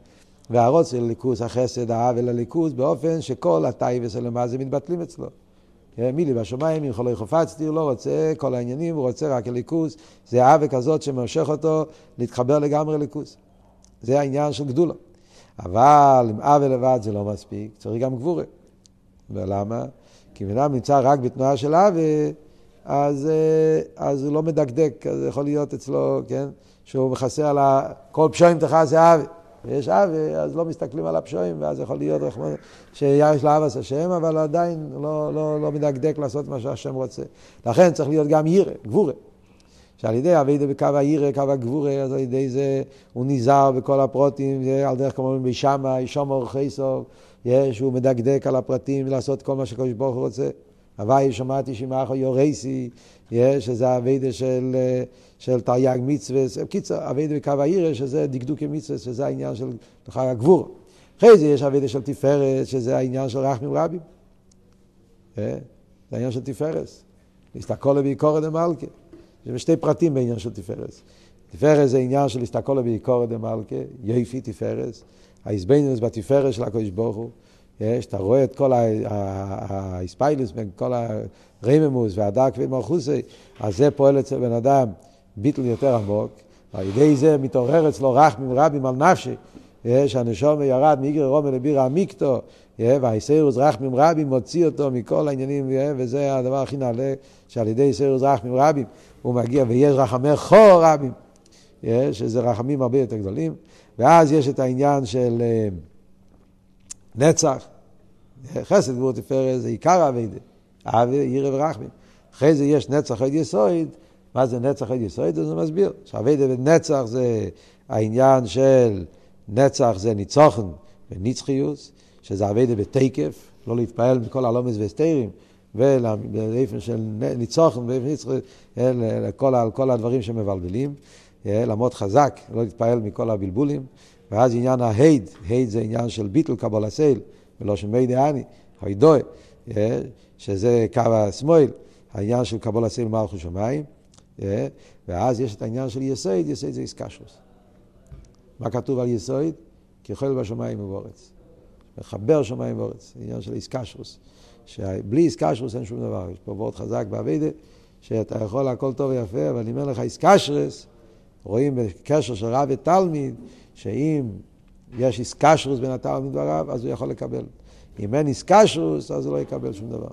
והרוצה לליכוס, החסד, האבל לליכוס, באופן שכל הטייבס זה מתבטלים אצלו. כן, מילי בשמיים, אם חולי חפצתי, הוא לא רוצה כל העניינים, הוא רוצה רק הליכוס. זה האווה כזאת שמושך אותו להתחבר לגמרי לליכוס. זה העניין של גדולה. אבל אם אווה לבד זה לא מספיק, צריך גם גבורה. ולמה? כי אם אדם נמצא רק בתנועה של אווה, אז, אה, אז הוא לא מדקדק, אז יכול להיות אצלו, כן, שהוא מכסה על כל פשועים תכס אווה. ויש אבי, אז לא מסתכלים על הפשועים, ואז יכול להיות רחמון, שיש לה אבס השם, אבל עדיין לא, לא, לא מדקדק לעשות מה שהשם רוצה. לכן צריך להיות גם ירא, גבורה. שעל ידי אבידה בקו הירא, קו הגבורה, אז על ידי זה הוא נזהר בכל הפרוטים, על דרך כמו בשמה, ישום אורחי סוף, יש, הוא מדקדק על הפרטים לעשות כל מה שקדוש ברוך הוא רוצה. הוואי שמעתי שמאחו יורייסי, יש, שזה אביידה של, של תרי"ג מצווה, קיצר, אביידה בקו העיר, שזה דקדוקי מצווה, שזה העניין של חג הגבור. אחרי זה יש אביידה של תפארת, שזה העניין של רחמים רבים. זה העניין של תפארת. להסתכל בעיקורא דמלכה. יש שתי פרטים בעניין של תפארת. תפארת זה עניין של להסתכל בעיקורא דמלכה, יפי תפארת. האיזבנינוס בתפארת של הקדוש ברוך הוא. יש, אתה רואה את כל האספיילוס, בין כל הרממוס והדק ומלכוסי, אז זה פועל אצל בן אדם ביטל יותר עמוק, ועל ידי זה מתעורר אצלו רחמים רבים על נפשי, שהנשום ירד מאיגר רומא לבירה עמיקתו, והאיסרוס רחמים רבים מוציא אותו מכל העניינים, וזה הדבר הכי נעלה, שעל ידי איסרוס רחמים רבים הוא מגיע ויש רחמי חור רבים, שזה רחמים הרבה יותר גדולים, ואז יש את העניין של אה, נצח, חסד גבור תפארת זה עיקר האביידה, אבי ירא ורחמים. אחרי זה יש נצח עד יסוד, מה זה נצח עד יסוד? זה מסביר. שאביידה ונצח זה העניין של נצח זה ניצוחן ונצחיוס, שזה אביידה בתקף, לא להתפעל מכל הלומס והסתרים, ולאיפן של ניצוחן ואיפן נצחי, לכל, כל הדברים שמבלבלים, לעמוד חזק, לא להתפעל מכל הבלבולים, ואז עניין ההייד, הייד זה עניין של ביטל קבול הסייל, ולא של מי דעני, הוידוי, שזה קו השמאל, העניין של קבול הסייל מלכו שמיים, ואז יש את העניין של יסויד, יסויד זה איסקשוס. מה כתוב על יסויד? ככל בשמיים ובארץ. מחבר שמיים וארץ, עניין של איסקשרוס. שבלי איסקשרוס אין שום דבר, יש פה וורט חזק באביידה, שאתה יכול הכל טוב ויפה, אבל אני אומר לך איסקשרוס, רואים בקשר של רב ותלמיד, שאם יש איסקשרוס בין התלמיד והרב, אז הוא יכול לקבל. אם אין איסקשרוס, אז הוא לא יקבל שום דבר.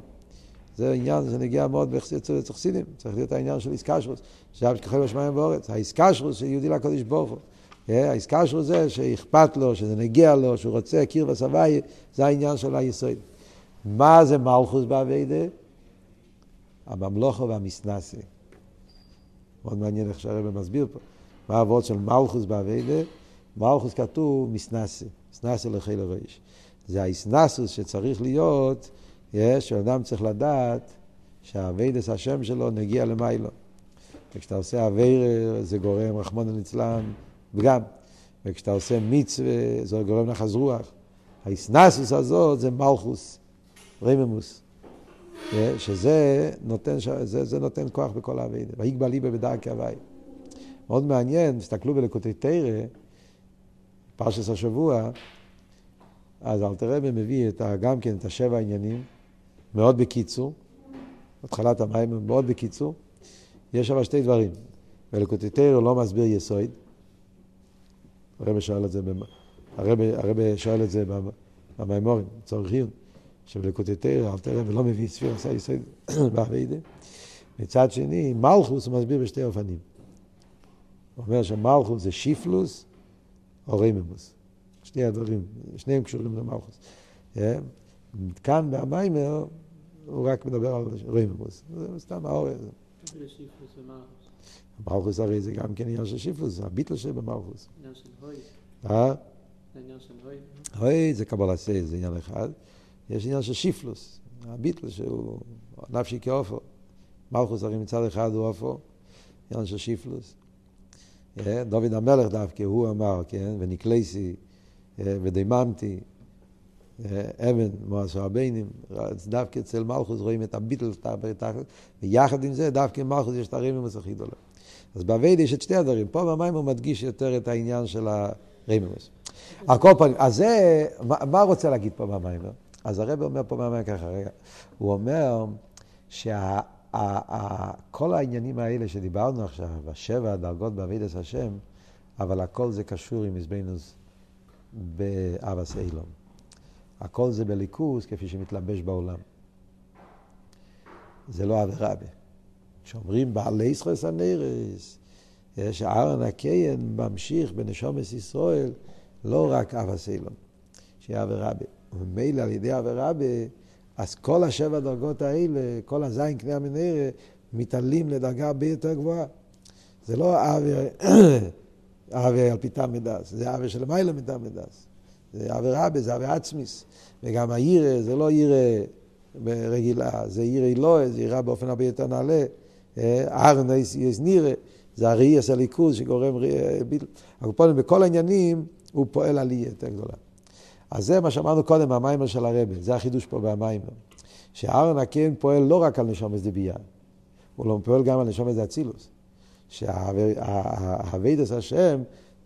זה עניין שנגיע מאוד אצל חסידים, צריך להיות העניין של איסקשרוס, שזה ככל בשמיים ואורץ, האיסקשרוס של יהודי לקודש ברוך הוא. העסקה שלו זה שאכפת לו, שזה נגיע לו, שהוא רוצה קיר וסבי, זה העניין של היסוד. מה זה מלכוס באביידה? הממלוכו והמסנסה. מאוד מעניין איך שהרבא מסביר פה. מה העבוד של מלכוס באביידה? מלכוס כתוב מסנסה, מסנסה לחיל הראש. זה האיסנסוס שצריך להיות, יש, שאדם צריך לדעת שהאביידס השם שלו נגיע למיילו. וכשאתה עושה אביירה זה גורם, רחמון ליצלן, פגם. וכשאתה עושה מצווה, זה גורם לך רוח. האיסנסוס הזאת זה מלכוס, רממוס. שזה נותן, זה, זה נותן כוח בכל האבידה. ויגבה ליבה בדרכי הוואי. מאוד מעניין, תסתכלו בלקוטי תרא, פרשס השבוע, אז אלתר רבי מביא את, גם כן את השבע העניינים, מאוד בקיצור, התחלת המים, מאוד בקיצור. יש אבל שתי דברים. ולקוטי תרא לא מסביר יסוד, הרב שואל את זה, הרב, הרב שואל את זה במימורים, צורך עיון, שבלקוטי תרא, אל תראה ולא מביא ספיר עשה יסוד באביידה. מצד שני, מלכוס הוא מסביר בשתי אופנים. הוא אומר שמלכוס זה שיפלוס או רממוס. שני הדברים, שניהם קשורים למלכוס. אה? כאן במיימר הוא רק מדבר על רממוס. זה סתם האור. מלכוס הרי זה גם כן עניין של שיפלוס, זה הביטל שבמלכוס. עניין של הוי. אה? עניין של הוי. הוי זה קבלה סי, זה עניין אחד. יש עניין של שיפלוס, הביטל שהוא נפשי כאופו. מלכוס הרי מצד אחד הוא אופו, עניין של שיפלוס. אה, דוד המלך דווקא, הוא אמר, כן, ונקלסי אה, ודיממתי. אבן, מואס רביינים, דווקא אצל מלכוס רואים את הביטל, ויחד עם זה, דווקא מלכוס יש את הרמימוס הכי גדולה. אז באביידה יש את שתי הדברים. פה במים הוא מדגיש יותר את העניין של הרמימוס. על כל פנים, אז זה, מה רוצה להגיד פה במים? אז הרב אומר פה במים ככה, רגע. הוא אומר שכל העניינים האלה שדיברנו עכשיו, השבע הדרגות באביידס השם, אבל הכל זה קשור עם מזבנוס באבס אילום. הכל זה בליכוס כפי שמתלבש בעולם. זה לא עבירה ב. כשאומרים בעלי זכוס הנרס, שאהרון הקיין ממשיך בנשומס ישראל, לא רק אב הסילום, שיהיה עבירה ב. וממילא על ידי עבירה ב, אז כל השבע דרגות האלה, כל הזין קנה המנהרה, מתעלים לדרגה הרבה יותר גבוהה. זה לא אבי על פי תם מדס, זה אבי של מיילה מתם מדס. זה עבירה ב, זה אבי עצמיס. וגם העיר זה לא עיר רגילה, זה עיר אלוהה, זה עירה באופן הרבה יותר נעלה. ארן יש נירה, זה הראי עשה ליכוז שגורם. הקופונים בכל העניינים הוא פועל עלייה יותר גדולה. אז זה מה שאמרנו קודם מהמיימר של הרבה, זה החידוש פה במיימר. שארן הקן פועל לא רק על נשומס דבייה, הוא לא פועל גם על נשומס דאצילוס. שהאביידס השם,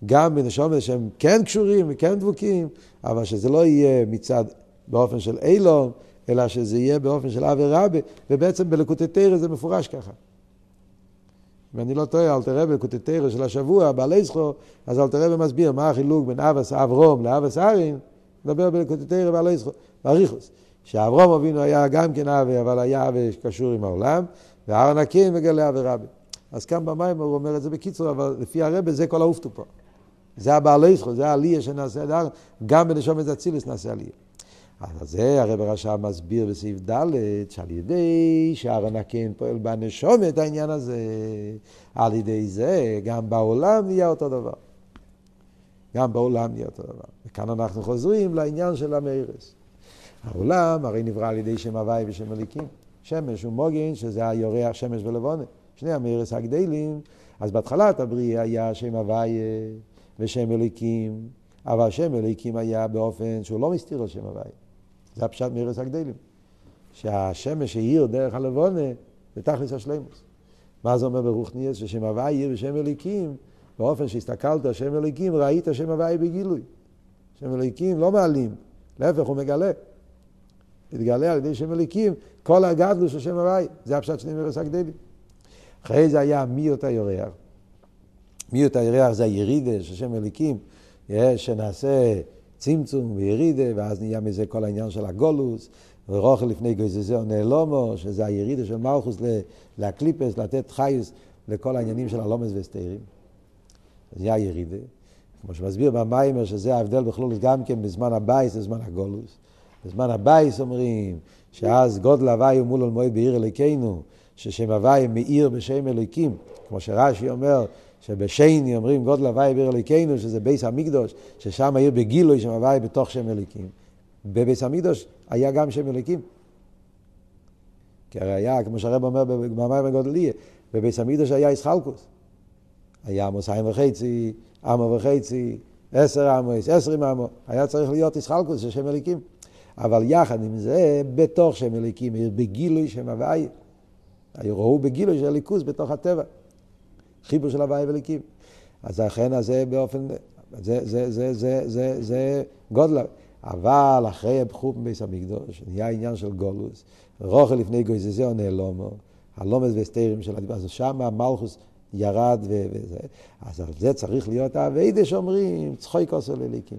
גם בנשומס שהם כן קשורים וכן דבוקים, אבל שזה לא יהיה מצד באופן של אילון, אלא שזה יהיה באופן של אבי רבי, ובעצם בלקוטי זה מפורש ככה. אם אני לא טועה, אלתר רבי, לקוטי תרא של השבוע, בעלי זכו, אז אלתר רבי מסביר מה החילוק בין אבס אברום לאבס ארין, מדבר תרא בעלי זכו. בריחוס. שאברום אבינו היה גם כן אבי, אבל היה אבי קשור עם העולם, והר נקין מגלה אבי רבי. אז כאן במים הוא אומר את זה בקיצור, אבל לפי הרבה זה כל האופטו פה. זה הבעלי ישחו, זה העלייה שנעשה דהר, גם בנשום את אצילס נעשה עלייה. אז זה הרב רש"ב מסביר בסעיף ד' שעל ידי שהר הנקין פועל בנשום את העניין הזה, על ידי זה גם בעולם נהיה אותו דבר. גם בעולם נהיה אותו דבר. וכאן אנחנו חוזרים לעניין של המאירס. העולם הרי נברא על ידי שם הוואי ושם אליקים. שמש ומוגן, שזה היורח שמש ולבונה. שני המאירס הגדלים. אז בהתחלת הבריאה היה שם הוואי ושם אליקים, אבל שם אליקים היה באופן שהוא לא מסתיר על שם הוואי. זה הפשט מאירס הגדלים. שהשמש האיר דרך הלבונה, זה תכלס השלימוס. מה זה אומר ברוך ניאס? ששם הוואי ושם אליקים, באופן שהסתכלת על שם אליקים, ראית שם הוואי בגילוי. שם אליקים לא מעלים, להפך הוא מגלה. התגלה על ידי שם אליקים, כל הגדלו של שם הוואי, זה הפשט של מאירס הגדלים. אחרי זה היה מי אותה יורח. מי אותה יורח זה הירידה של שם אליקים, שנעשה צמצום וירידה, ואז נהיה מזה כל העניין של הגולוס, ורוכל לפני גויזזו נעלומו, שזה הירידה של מלכוס לקליפס, לתת חייס לכל העניינים של הלומס וסתירים. זה נהיה ירידה. כמו שמסביר במיימר, שזה ההבדל בכלול גם כן בזמן הבייס ובזמן הגולוס. בזמן הבייס אומרים שאז גודל הוואי הוא מול מועד בעיר אלוקינו, ששם הוואי מאיר בשם אלוקים, כמו שרש"י אומר, שבשייני אומרים גודל הוואי בעיר אלוקינו, שזה בייס המקדוש, ששם העיר בגילוי שם הוואי בתוך שם אלוקים. בבייס המקדוש היה גם שם אלוקים. כי הרי היה, כמו שהרב אומר במאמר בגודליה, בבייס המקדוש היה איסחלקוס. היה עמוס עין וחצי, עמו וחצי, עשר עמוס, עשרים עמו, היה צריך להיות איסחלקוס של שם אלוקים. אבל יחד עם זה, בתוך שם אלוקים, עיר בגילוי שם הוואי. ראו בגילוי של הליכוז בתוך הטבע. חיבור של הוואי וליקים. אז לכן הזה באופן, זה, זה, זה, זה, זה, זה גודל. אבל אחרי הבחור מבית המקדוש, נהיה עניין של גולוס, רוכל לפני גויזזי או נעלומו, הלומד וסתירים של הדיבר, אז שם המלכוס ירד ו- וזה, אז על זה צריך להיות האביידה שאומרים, צחוי כוסר לליקים.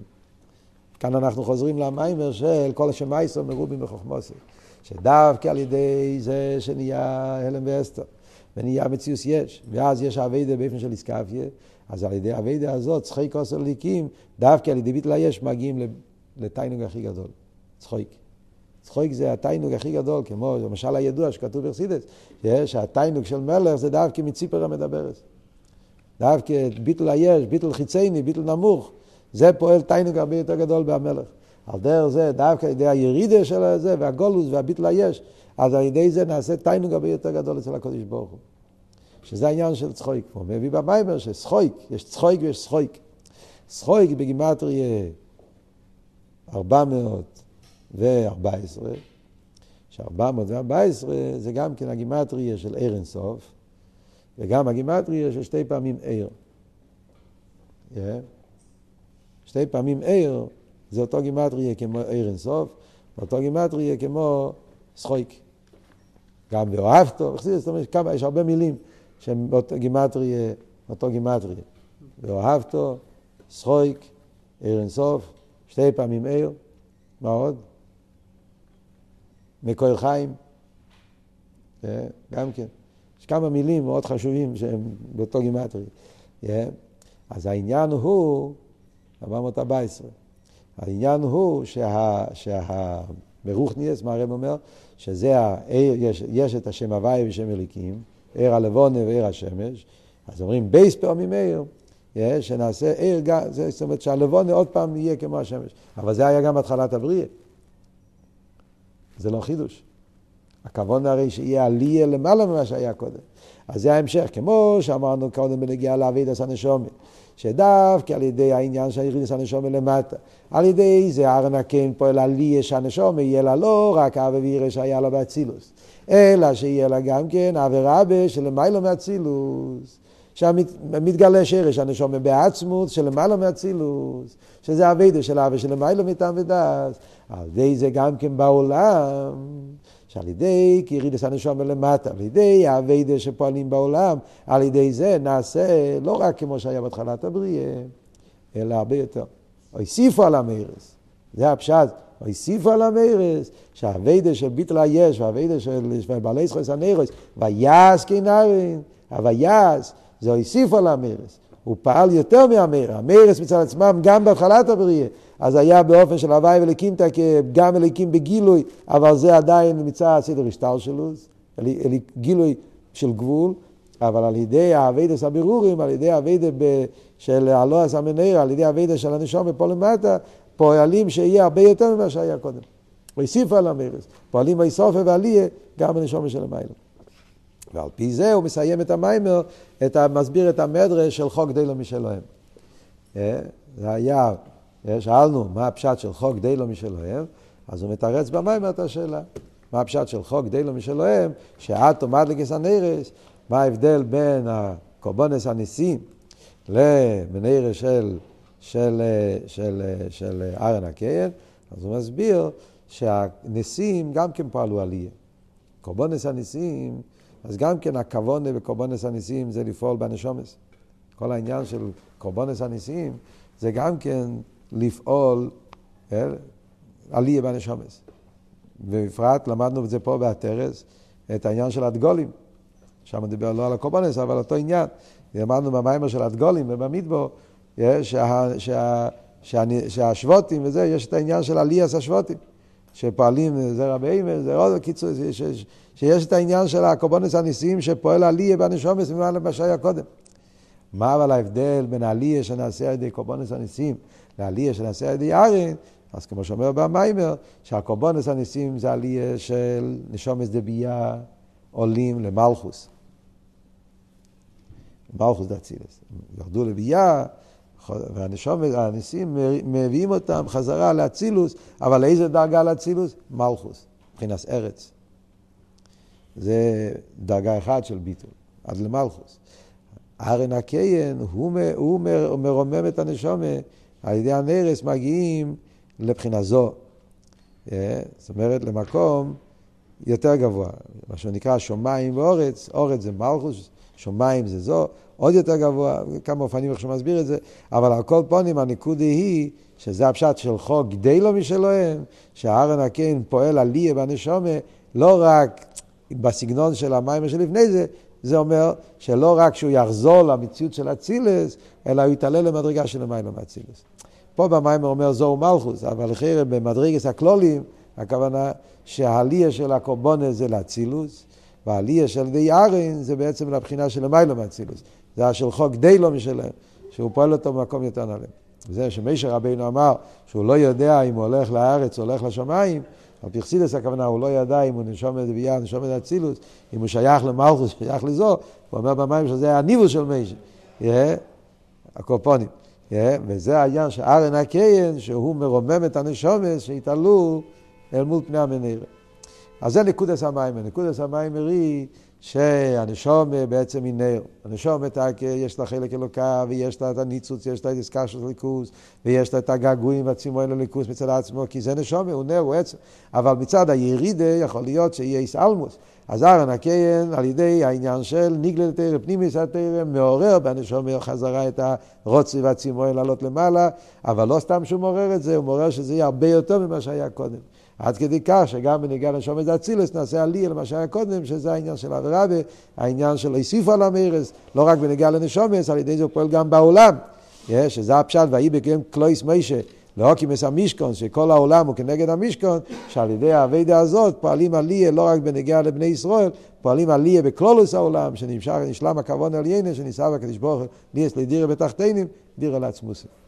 כאן אנחנו חוזרים למיימר של כל השמייסו מרובים בחוכמוסי, שדווקא על ידי זה שנהיה הלם ואסתר. ונהיה מציאוס יש, ואז יש אביידה באופן של איסקפיה, אז על ידי האביידה הזאת, צחי כוסר ליקים, דווקא על ידי ביטלה יש, מגיעים לתיינוג הכי גדול, צחויק. צחויק זה התיינוג הכי גדול, כמו למשל הידוע שכתוב ברסידס, שהתיינוג של מלך זה דווקא מציפר המדברת. דווקא ביטל היש, ביטל חיצייני, ביטל נמוך, זה פועל תיינוג הרבה יותר גדול במלך. על דרך זה, דווקא על ידי הירידה של זה, והגולוס והביטל היש, אז על ידי זה נעשה תיינוג הרבה יותר גדול אצל הקודש ברוך הוא. שזה העניין של צחויק. הוא מביא במיימר שצחויק, יש צחויק ויש צחויק. צחויק בגימטריה 414, ש-414 זה גם כן הגימטריה של ער אינסוף, וגם הגימטריה של שתי פעמים ער. Yeah. שתי פעמים ער זה אותו גימטריה כמו ער אינסוף, ואותו גימטריה כמו צחויק. גם ואוהבתו, זאת אומרת, כמה, יש הרבה מילים שהם באותו גימטרי, אותו גימטרי. ואוהבתו, שחויק, עיר אינסוף, שתי פעמים עיר, מה עוד? מקור חיים, אה, גם כן. יש כמה מילים מאוד חשובים שהם באותו גימטרי. אה, אז העניין הוא, 414, העניין הוא שה... שה ברוך ניאס, מה הרב אומר? שזה העיר, יש, יש את השם הוואי ושם אליקים, עיר הלבונה ועיר השמש, אז אומרים בייס פעמים עיר, שנעשה עיר, זאת אומרת שהלבונה עוד פעם יהיה כמו השמש, אבל זה היה גם התחלת הבריאה. זה לא חידוש. הכוון הרי שיהיה עלייה למעלה ממה שהיה קודם. אז זה ההמשך, כמו שאמרנו קודם בנגיעה לעביד עשה נשומת. שדווקא על ידי העניין של ירידס הנשומה למטה, על ידי זה ארנה כן פועל עליה שהנשומה יהיה לה לא רק אבי וירא שהיה לה באצילוס, אלא שיהיה לה גם כן אבי רבה שלמיילו מאצילוס. שמתגלה שרש הנשומה בעצמות שלמיילו מאצילוס, שזה אבידה של אבי שלמיילו מטעם ודס. על ידי זה גם כן בעולם. שעל ידי כי ירידס הנשום למטה, על ידי האביידה שפועלים בעולם, על ידי זה נעשה לא רק כמו שהיה בהתחלת הבריאה, אלא הרבה יותר. הוסיפו על המרס. זה הפשט והוסיפו על המרס, שהאביידה של ביטל היש והאביידה של בעלי זכויות הנרס, ויעש כנרין, הוויעש, זה הוסיפו על המרס. הוא פעל יותר מהמרס, המרס מצד עצמם גם בהתחלת הבריאה, אז היה באופן של הוואי ולקינתא גם אליקים בגילוי, אבל זה עדיין מצד סדר השטר שלו, גילוי של גבול, אבל על ידי האביידס הבירורים, על ידי האביידה של הלועס המנהר, על ידי האביידה של הנשום פה למטה, פועלים שיהיה הרבה יותר ממה שהיה קודם. והוסיפו על המרס, פועלים ויסופה ועליה גם הנשום של המיילה. ועל פי זה הוא מסיים את המיימר, את, מסביר את המדרש של חוק דילו משלהם. אה, זה היה, אה, שאלנו מה הפשט של חוק דילו משלהם, אז הוא מתרץ במיימר את השאלה. מה הפשט של חוק דילו משלהם, שאת עומד לגסנרס, מה ההבדל בין הקורבונס הניסים למנהרה של, של, של, של ארן הקיין, אז הוא מסביר שהניסים גם כן פעלו עלייה. קורבונס הניסים, אז גם כן הכוונה בקורבונס הניסים זה לפעול בנשומס. כל העניין של קורבונס הניסים זה גם כן לפעול אה, עלייה בנשומס. ובפרט למדנו את זה פה בהתרס, את העניין של הדגולים. שם דיבר לא על הקורבנס, אבל אותו עניין. למדנו במיימר של הדגולים ובמדבור, שה, שה, שה, שהשבוטים וזה, יש את העניין של עליאס השבוטים, שפועלים זרע באימא, זה עוד קיצור, שיש את העניין של הקורבנס הניסיים שפועל עליה בנשומס ממעלה מה שהיה קודם. מה אבל ההבדל בין העלייה שנעשה על ידי קורבנס הניסים לעלייה שנעשה על ידי ארן? אז כמו שאומר במיימר, שהקורבנס הניסים זה עלייה של נשומס דבייה עולים למלכוס. מלכוס דאצילס. ירדו לביאה, והניסים מביאים אותם חזרה לאצילוס, אבל לאיזה דרגה לאצילוס? מלכוס, מבחינת ארץ. זה דרגה אחת של ביטול, עד למלכוס. ארן הקיין, הוא, הוא מרומם את הנשומה, על ידי הנרס מגיעים לבחינה זו. אה, זאת אומרת, למקום יותר גבוה, מה שנקרא שמיים ואורץ, אורץ זה מלכוס, שמיים זה זו, עוד יותר גבוה, כמה אופנים איך שהוא מסביר את זה, אבל על כל פונים הנקודה היא שזה הפשט של חוק גדי לו משלהם, שהארן הקיין פועל עליה בנשומה, לא רק בסגנון של המים שלפני זה, זה אומר שלא רק שהוא יחזור למציאות של אצילס, אלא הוא יתעלה למדרגה של המים מאצילס. פה במים אומר זוהו מלכוס, אבל אחרי במדרגס הכלולים, הכוונה שהעלייה של הקורבונה זה לאצילוס, והעלייה של די ארין זה בעצם לבחינה של המיילו מאצילוס. זה השל חוק די לא משלם, שהוא פועל אותו במקום יותר נעלה. זה שמשה רבינו אמר שהוא לא יודע אם הוא הולך לארץ או הולך לשמיים, על פרסידס הכוונה, הוא לא ידע אם הוא נשום את דבייה, נשום את אצילוס, אם הוא שייך למלכוס, שייך לזו, הוא אומר במים שזה הניבוס של משה, yeah, הקורפונים. Yeah, וזה העניין שארן הקיין, שהוא מרומם את הנשומס שהתעלו אל מול פני המנהרה. אז זה נקודס המים, נקודס המים היא שהנשום בעצם היא נר. הנשום יש לה חלק אלוקה, ויש לה את הניצוץ, יש לה את עסקה של ליכוס, ויש לה את הגעגועים והצימוין לליכוס מצד עצמו, כי זה נשום, הוא נר, הוא עצם. אבל מצד הירידה יכול להיות שיהיה איסאלמוס. אז ארן הקיין, על ידי העניין של ניגלה לתרא, פנימיס התרא, מעורר בנשום חזרה את הרוצי והצימוין לעלות למעלה, אבל לא סתם שהוא מעורר את זה, הוא מעורר שזה יהיה הרבה יותר ממה שהיה קודם. עד כדי כך שגם בניגע לשום את אצילס נעשה עלי למה שהיה קודם, שזה העניין של עבירה והעניין של הוסיפו על המרס, לא רק בניגע לנשומס, על ידי זה הוא פועל גם בעולם. שזה הפשט, ויהי בקרם קלויס מיישה, להוקימס המשכון, שכל העולם הוא כנגד המשכון, שעל ידי האביידה הזאת פועלים עליה לא רק בנגיעה לבני ישראל, פועלים עליה בכלולוס העולם, שנשלם הכבוד על יינה, שניסה בקדוש ברוך הוא, ליאס לדירה בתחתינים, דירה לעצמוסים.